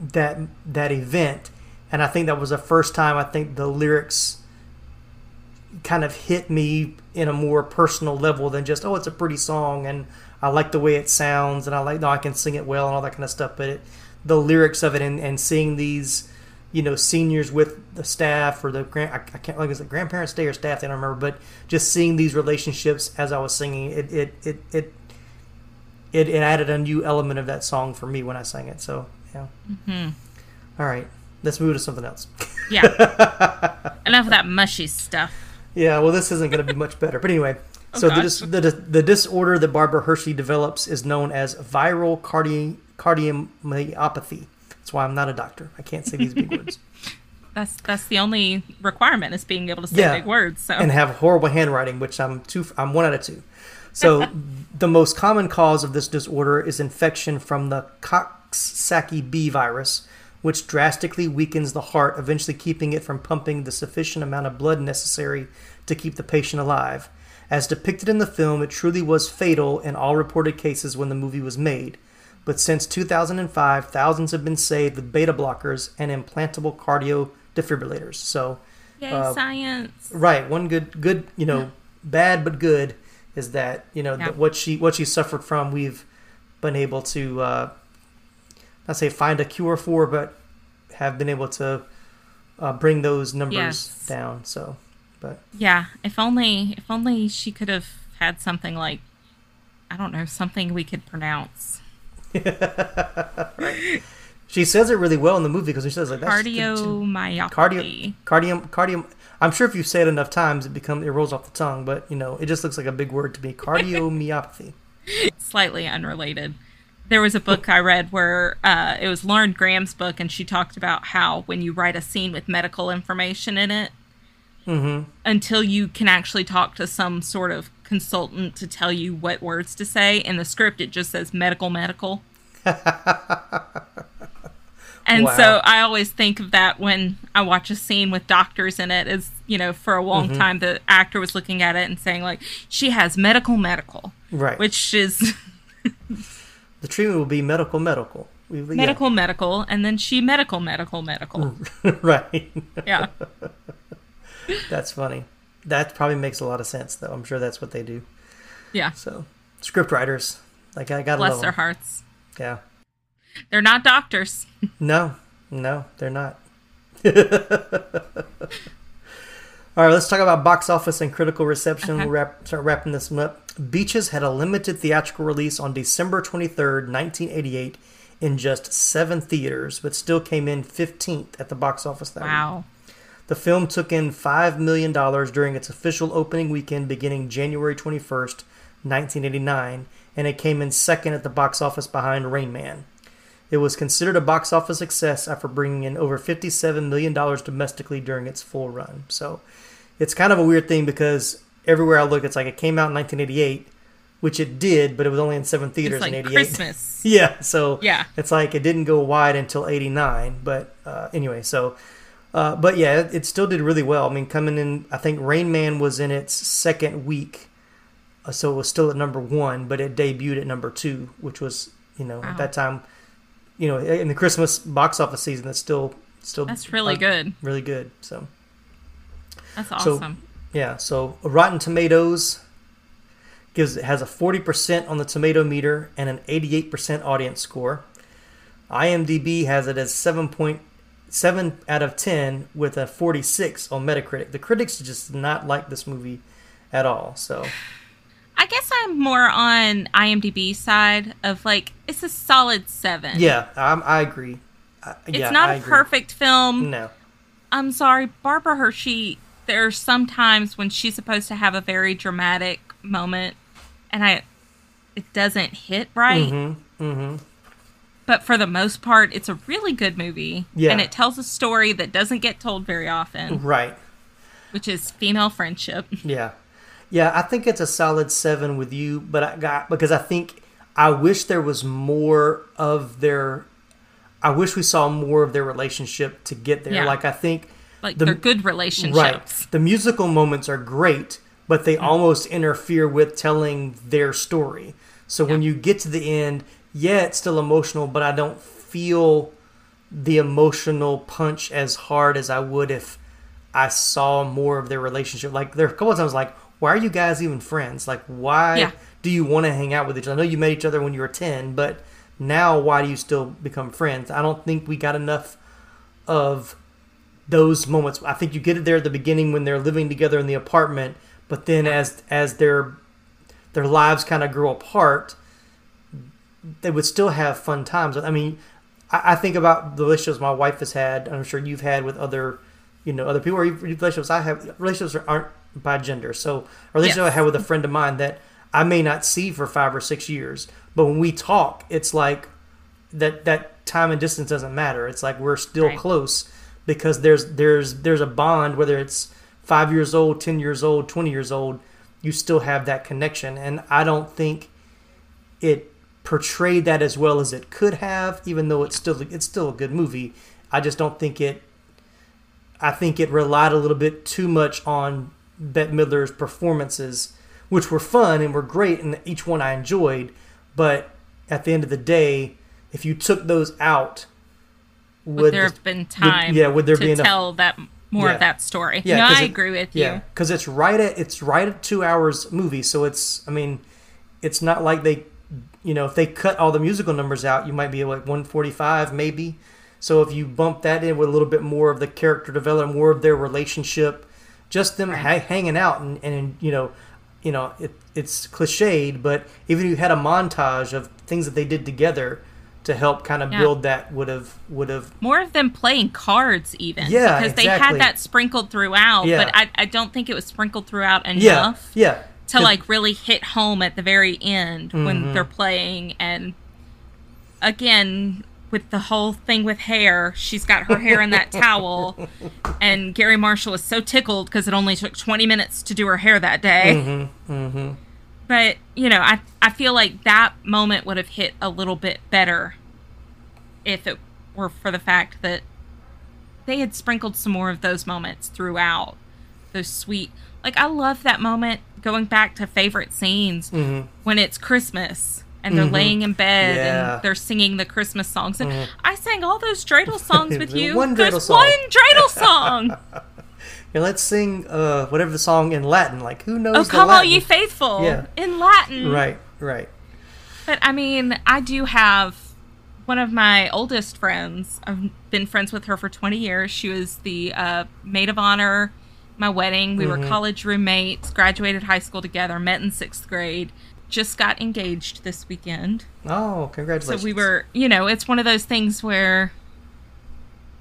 that that event and i think that was the first time i think the lyrics kind of hit me in a more personal level than just oh it's a pretty song and I like the way it sounds and I like no I can sing it well and all that kind of stuff. But it, the lyrics of it and, and seeing these you know seniors with the staff or the grand I, I can't like is it grandparents day or staff I don't remember but just seeing these relationships as I was singing it it it it, it, it added a new element of that song for me when I sang it so yeah hmm all right let's move to something else Yeah. *laughs* Enough of that mushy stuff. Yeah, well, this isn't going to be much better. But anyway, Oh, so the, dis- the, the disorder that Barbara Hershey develops is known as viral cardi- cardiomyopathy. That's why I'm not a doctor. I can't say these big *laughs* words. That's that's the only requirement is being able to say Yeah, big words. So and have horrible handwriting, which I'm two. I'm one out of two. So *laughs* the most common cause of this disorder is infection from the Coxsackie B virus, which drastically weakens the heart, eventually keeping it from pumping the sufficient amount of blood necessary to keep the patient alive. As depicted in the film, it truly was fatal in all reported cases when the movie was made. But since 2005, thousands have been saved with beta blockers and implantable cardio defibrillators. So, Yay, uh, science. Right. One good, good, you know, bad but good is that you know Yeah. that what she what she suffered from, we've been able to uh, not say find a cure for, but have been able to uh, bring those numbers Yes. down. So, but Yeah, if only if only she could have had something like I don't know, something we could pronounce. *laughs* she says it really well in the movie because she says like that's Cardiomyopathy. cardio cardio cardio. I'm sure if you say it enough times, it becomes it rolls off the tongue. But you know, it just looks like a big word to me. Cardiomyopathy. *laughs* Slightly unrelated. There was a book I read where uh, it was Lauren Graham's book, and she talked about how when you write a scene with medical information in it, Mm-hmm. until you can actually talk to some sort of consultant to tell you what words to say. In the script, it just says medical, medical. *laughs* and Wow. so I always think of that when I watch a scene with doctors in it. Is you know, for a long Mhm. time, the actor was looking at it and saying like, "She has medical, medical," Right. Which is *laughs* The treatment will be medical, medical. We, yeah. medical, medical, and then she medical, medical, medical. *laughs* right. Yeah. that's funny. That probably makes a lot of sense, though. I'm sure that's what they do. Yeah. So, script writers, like I gotta Bless their 'em. hearts. Yeah. They're not doctors. *laughs* No, no, they're not. *laughs* All right, let's talk about box office and critical reception. We'll wrap, start wrapping this up. Beaches had a limited theatrical release on December 23rd, 1988, in just seven theaters, but still came in 15th at the box office that week. Wow. The film took in $5 million during its official opening weekend beginning January 21st, 1989, and it came in second at the box office behind Rain Man. It was considered a box office success after bringing in over $57 million domestically during its full run. So it's kind of a weird thing because everywhere I look, it's like it came out in 1988, which it did, but it was only in seven theaters like in 88. Christmas. *laughs* yeah, so Yeah. it's like it didn't go wide until 89 but uh, anyway so uh, but yeah it, it still did really well i mean coming in i think rain man was in its second week uh, so it was still at number one but it debuted at number two which was you know Wow. at that time you know in the christmas box office season that's still still That's really uh, good. really good so That's so, awesome. yeah, so Rotten Tomatoes gives has a 40% on the tomato meter and an 88% audience score. IMDb has it as 7.7 out of 10 with a 46 on Metacritic. The critics just not like this movie at all. So I guess I'm more on IMDb side of like it's a solid seven. Yeah, I'm, I agree. It's yeah, not I a agree. perfect film. No. I'm sorry, Barbara Hershey. There are some times when she's supposed to have a very dramatic moment, and I, it doesn't hit right. Mm-hmm. Mm-hmm. But for the most part, it's a really good movie, Yeah. and it tells a story that doesn't get told very often, Right. which is female friendship. *laughs* Yeah. Yeah, I think it's a solid seven with you, but I got because I think I wish there was more of their. I wish we saw more of their relationship to get there. Yeah. Like I think, Like the- they're good relationships. right? The musical moments are great, but they mm-hmm. almost interfere with telling their story. So when you get to the end, yeah, it's still emotional, but I don't feel the emotional punch as hard as I would if I saw more of their relationship. Like there are a couple of times, like, why are you guys even friends? Like, why Yeah. do you want to hang out with each other? I know you met each other when you were ten, but now why do you still become friends? I don't think we got enough of those moments. I think you get it there at the beginning when they're living together in the apartment, but then as as their their lives kind of grow apart, they would still have fun times. I mean, I, I think about the relationships my wife has had. I'm sure you've had with other, you know, other people or relationships I have. Relationships aren't by gender. So a relationship I Yes. had with a friend of mine that I may not see for five or six years, but when we talk, it's like that that time and distance doesn't matter. It's like we're still Right. close because there's there's there's a bond whether it's five years old, ten years old, twenty years old. You still have that connection, and I don't think it portrayed that as well as it could have. Even though it's still it's still a good movie, I just don't think it. I think it relied a little bit too much on Bette Midler's performances, which were fun and were great, and each one I enjoyed. But at the end of the day, if you took those out, Would there the- have been would- time yeah, would there to be enough? tell that more Yeah. of that story? Yeah, no, I it- agree with yeah, you. because it's right at it's right at two hours movie, so it's I mean, it's not like they, you know, if they cut all the musical numbers out, you might be like one forty five maybe. So if you bump that in with a little bit more of the character development, more of their relationship, just them ha- hanging out and, and you know, you know, it, it's cliched, but even if you had a montage of things that they did together to help kind of Yeah. build that would have would have More of them playing cards, even. Yeah, because they had that sprinkled throughout, Yeah. but I, I don't think it was sprinkled throughout yeah enough yeah to like really hit home at the very end when Mhm. they're playing. And again, with the whole thing with hair, she's got her hair in that towel, *laughs* and Garry Marshall was so tickled because it only took 20 minutes to do her hair that day. Mm-hmm. Mm-hmm. But, you know, I, I feel like that moment would have hit a little bit better if it were for the fact that they had sprinkled some more of those moments throughout. Those sweet, like, I love that moment going back to favorite scenes Mhm. when it's Christmas and they're Mhm. laying in bed Yeah. and they're singing the Christmas songs. And Mhm. I sang all those dreidel songs with *laughs* you. one There's song. one dreidel *laughs* song. Yeah, let's sing uh, whatever the song in Latin. Like, who knows? oh, come all ye faithful Yeah. in Latin. Right, right. But I mean, I do have one of my oldest friends. I've been friends with her for 20 years. She was the uh, maid of honor my wedding. We Mhm. were college roommates, graduated high school together, met in sixth grade, just got engaged this weekend. Oh, congratulations. So we were, you know, it's one of those things where,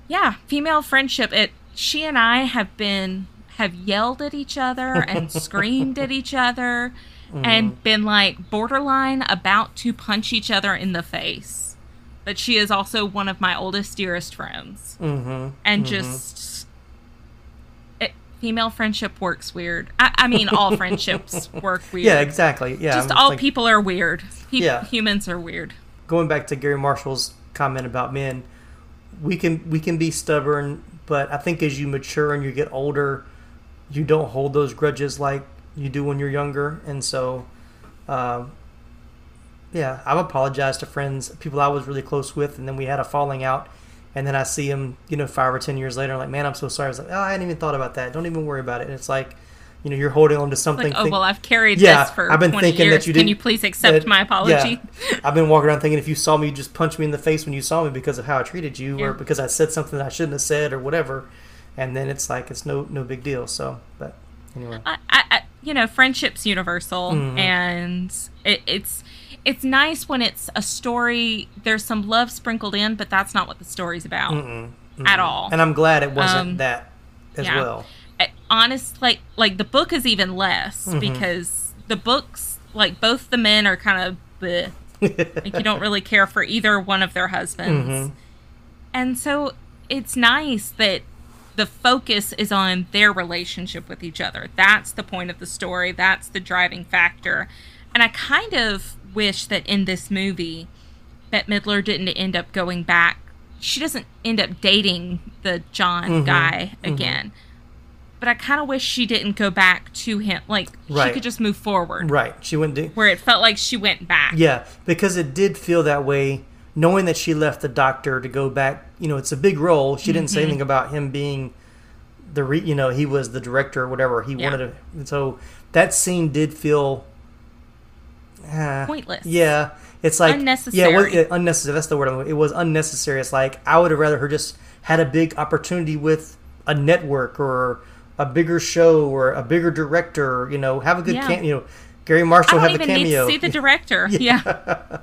yeah, female friendship. It. She and I have been have yelled at each other and *laughs* screamed at each other, and been like borderline about to punch each other in the face. But she is also one of my oldest, dearest friends, Mm-hmm. and just. Female friendship works weird. I, I mean, all *laughs* friendships work weird. Yeah, exactly. Yeah, Just I'm all like- people are weird. Pe- Yeah. Humans are weird. Going back to Garry Marshall's comment about men, we can we can be stubborn, but I think as you mature and you get older, you don't hold those grudges like you do when you're younger, and so. Um, yeah, I've apologized to friends, people I was really close with, and then we had a falling out, and then I see them, you know, five or ten years later, I'm like, man, I'm so sorry. I was like, oh, I hadn't even thought about that. Don't even worry about it. And it's like, you know, you're holding on to something. Like, oh think- well, I've carried yeah, this for I've been 20 thinking years. that you Can didn't. Can you please accept that- my apology? Yeah. *laughs* I've been walking around thinking if you saw me, you just punch me in the face when you saw me because of how I treated you, Yeah. or because I said something that I shouldn't have said, or whatever. And then it's like it's no no big deal. So, but anyway, I, I, you know, friendship's universal, Mhm. and it, it's it's nice when it's a story. There's some love sprinkled in, but that's not what the story's about Mm-mm, at mm-mm. all. And I'm glad it wasn't Um, that as yeah. well. I- honest, like like the book is even less Mhm. because the books, like both the men are kind of bleh. *laughs* like you don't really care for either one of their husbands, Mhm. and so it's nice that the focus is on their relationship with each other. That's the point of the story. That's the driving factor. And I kind of wish that in this movie, Bette Midler didn't end up going back. She doesn't end up dating the John Mhm, guy mhm. again. But I kind of wish she didn't go back to him. Like she could just move forward. Right. She went. To, Where it felt like she went back. Yeah, because it did feel that way, knowing that she left the doctor to go back. You know, it's a big role. She didn't say Mhm. anything about him being the re, you know he was the director or whatever he Yeah. wanted to. And so that scene did feel uh, Pointless. Yeah, it's like Yeah, Unnecessary. yeah, unnecessary. That's the word. It was unnecessary. It's like I would have rather her just had a big opportunity with a network or a bigger show or a bigger director. You know, have a good Yeah. cam- You know, Garry Marshall have a cameo. see the *laughs* director. *laughs* yeah.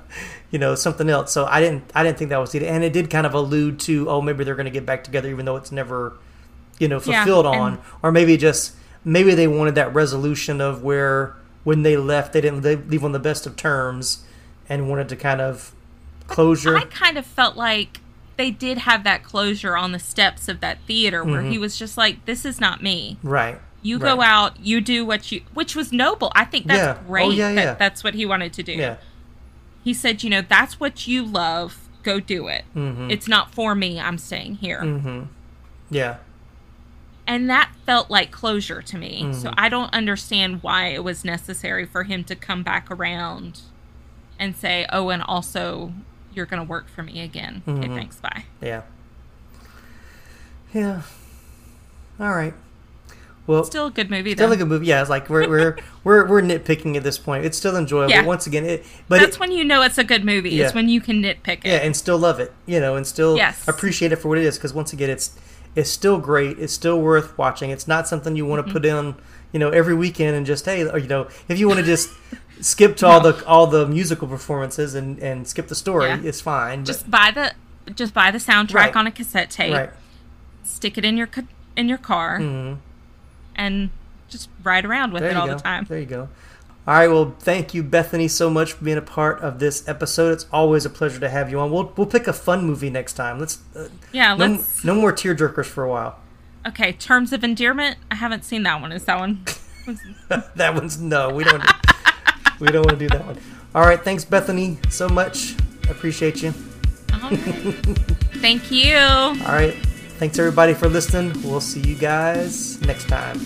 you know something else. So I didn't I didn't think that was it, and it did kind of allude to oh maybe they're going to get back together even though it's never you know Yeah, fulfilled and- on, or maybe just maybe they wanted that resolution of where when they left they didn't they leave on the best of terms and wanted to kind of closure. I kind of felt like they did have that closure on the steps of that theater where he Mhm. was just like, "This is not me. right. You right. go out, you do what you," which was noble. I think that's Yeah. Oh, great. yeah, that yeah. That's what he wanted to do. Yeah. He said, "You know, that's what you love. Go do it. Mhm. It's not for me. I'm staying here." Mm-hmm. Yeah. And that felt like closure to me. So Mhm. I don't understand why it was necessary for him to come back around and say, "Oh, and also you're going to work for me again." Okay, Mhm. thanks. Bye. Yeah. Yeah. All right. Well, Still a good movie, Still though. a good movie. Yeah, it's like we're we're *laughs* we're we're nitpicking at this point. It's still enjoyable. Yeah. Once again, it but That's it, when you know it's a good movie. Yeah. Is when you can nitpick it. yeah, and still love it. You know, and still Yes. appreciate it for what it is. Because once again, it's it's still great. It's still worth watching. It's not something you want to Mhm. put in, you know, every weekend and just hey, or, you know, if you want to just skip to all the all the musical performances and and skip the story, Yeah. it's fine. but- Just buy the just buy the soundtrack Right. on a cassette tape. Right. Stick it in your in your car Mhm. and just ride around with There it all go. the time. There you go. All right. Well, thank you, Bethany, so much for being a part of this episode. It's always a pleasure to have you on. We'll we'll pick a fun movie next time. Let's. Uh, Yeah, no, let's- no more tearjerkers for a while. Okay, Terms of Endearment. I haven't seen that one. Is that one? *laughs* that one's no. We don't. we don't want to do that one. All right. Thanks, Bethany, so much. I appreciate you. Thank you. All right. Thanks everybody for listening. We'll see you guys next time.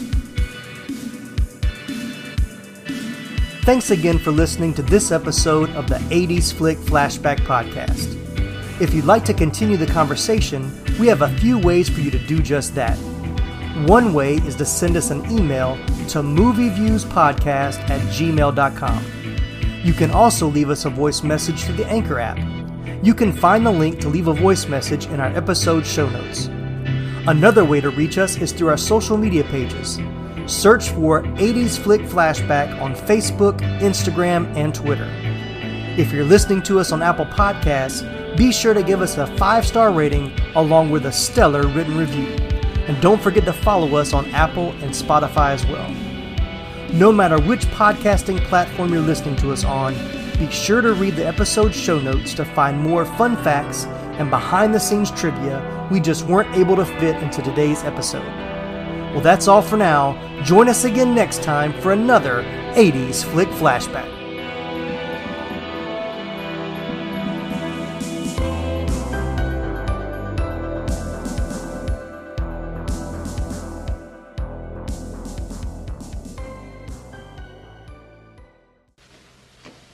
Thanks again for listening to this episode of the 80s Flick Flashback Podcast. If you'd like to continue the conversation, we have a few ways for you to do just that. One way is to send us an email to movieviewspodcast at gmail.com. You can also leave us a voice message through the Anchor app. You can find the link to leave a voice message in our episode show notes. Another way to reach us is through our social media pages. Search for 80s Flick Flashback on Facebook, Instagram, and Twitter. If you're listening to us on Apple Podcasts, be sure to give us a five star rating along with a stellar written review. And don't forget to follow us on Apple and Spotify as well. No matter which podcasting platform you're listening to us on, be sure to read the episode show notes to find more fun facts and behind the scenes trivia we just weren't able to fit into today's episode. Well, that's all for now. Join us again next time for another 80s Flick Flashback.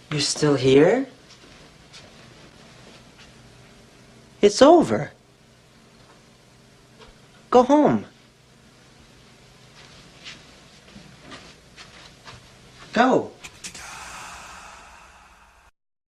You're still here? It's over. Go home. Go.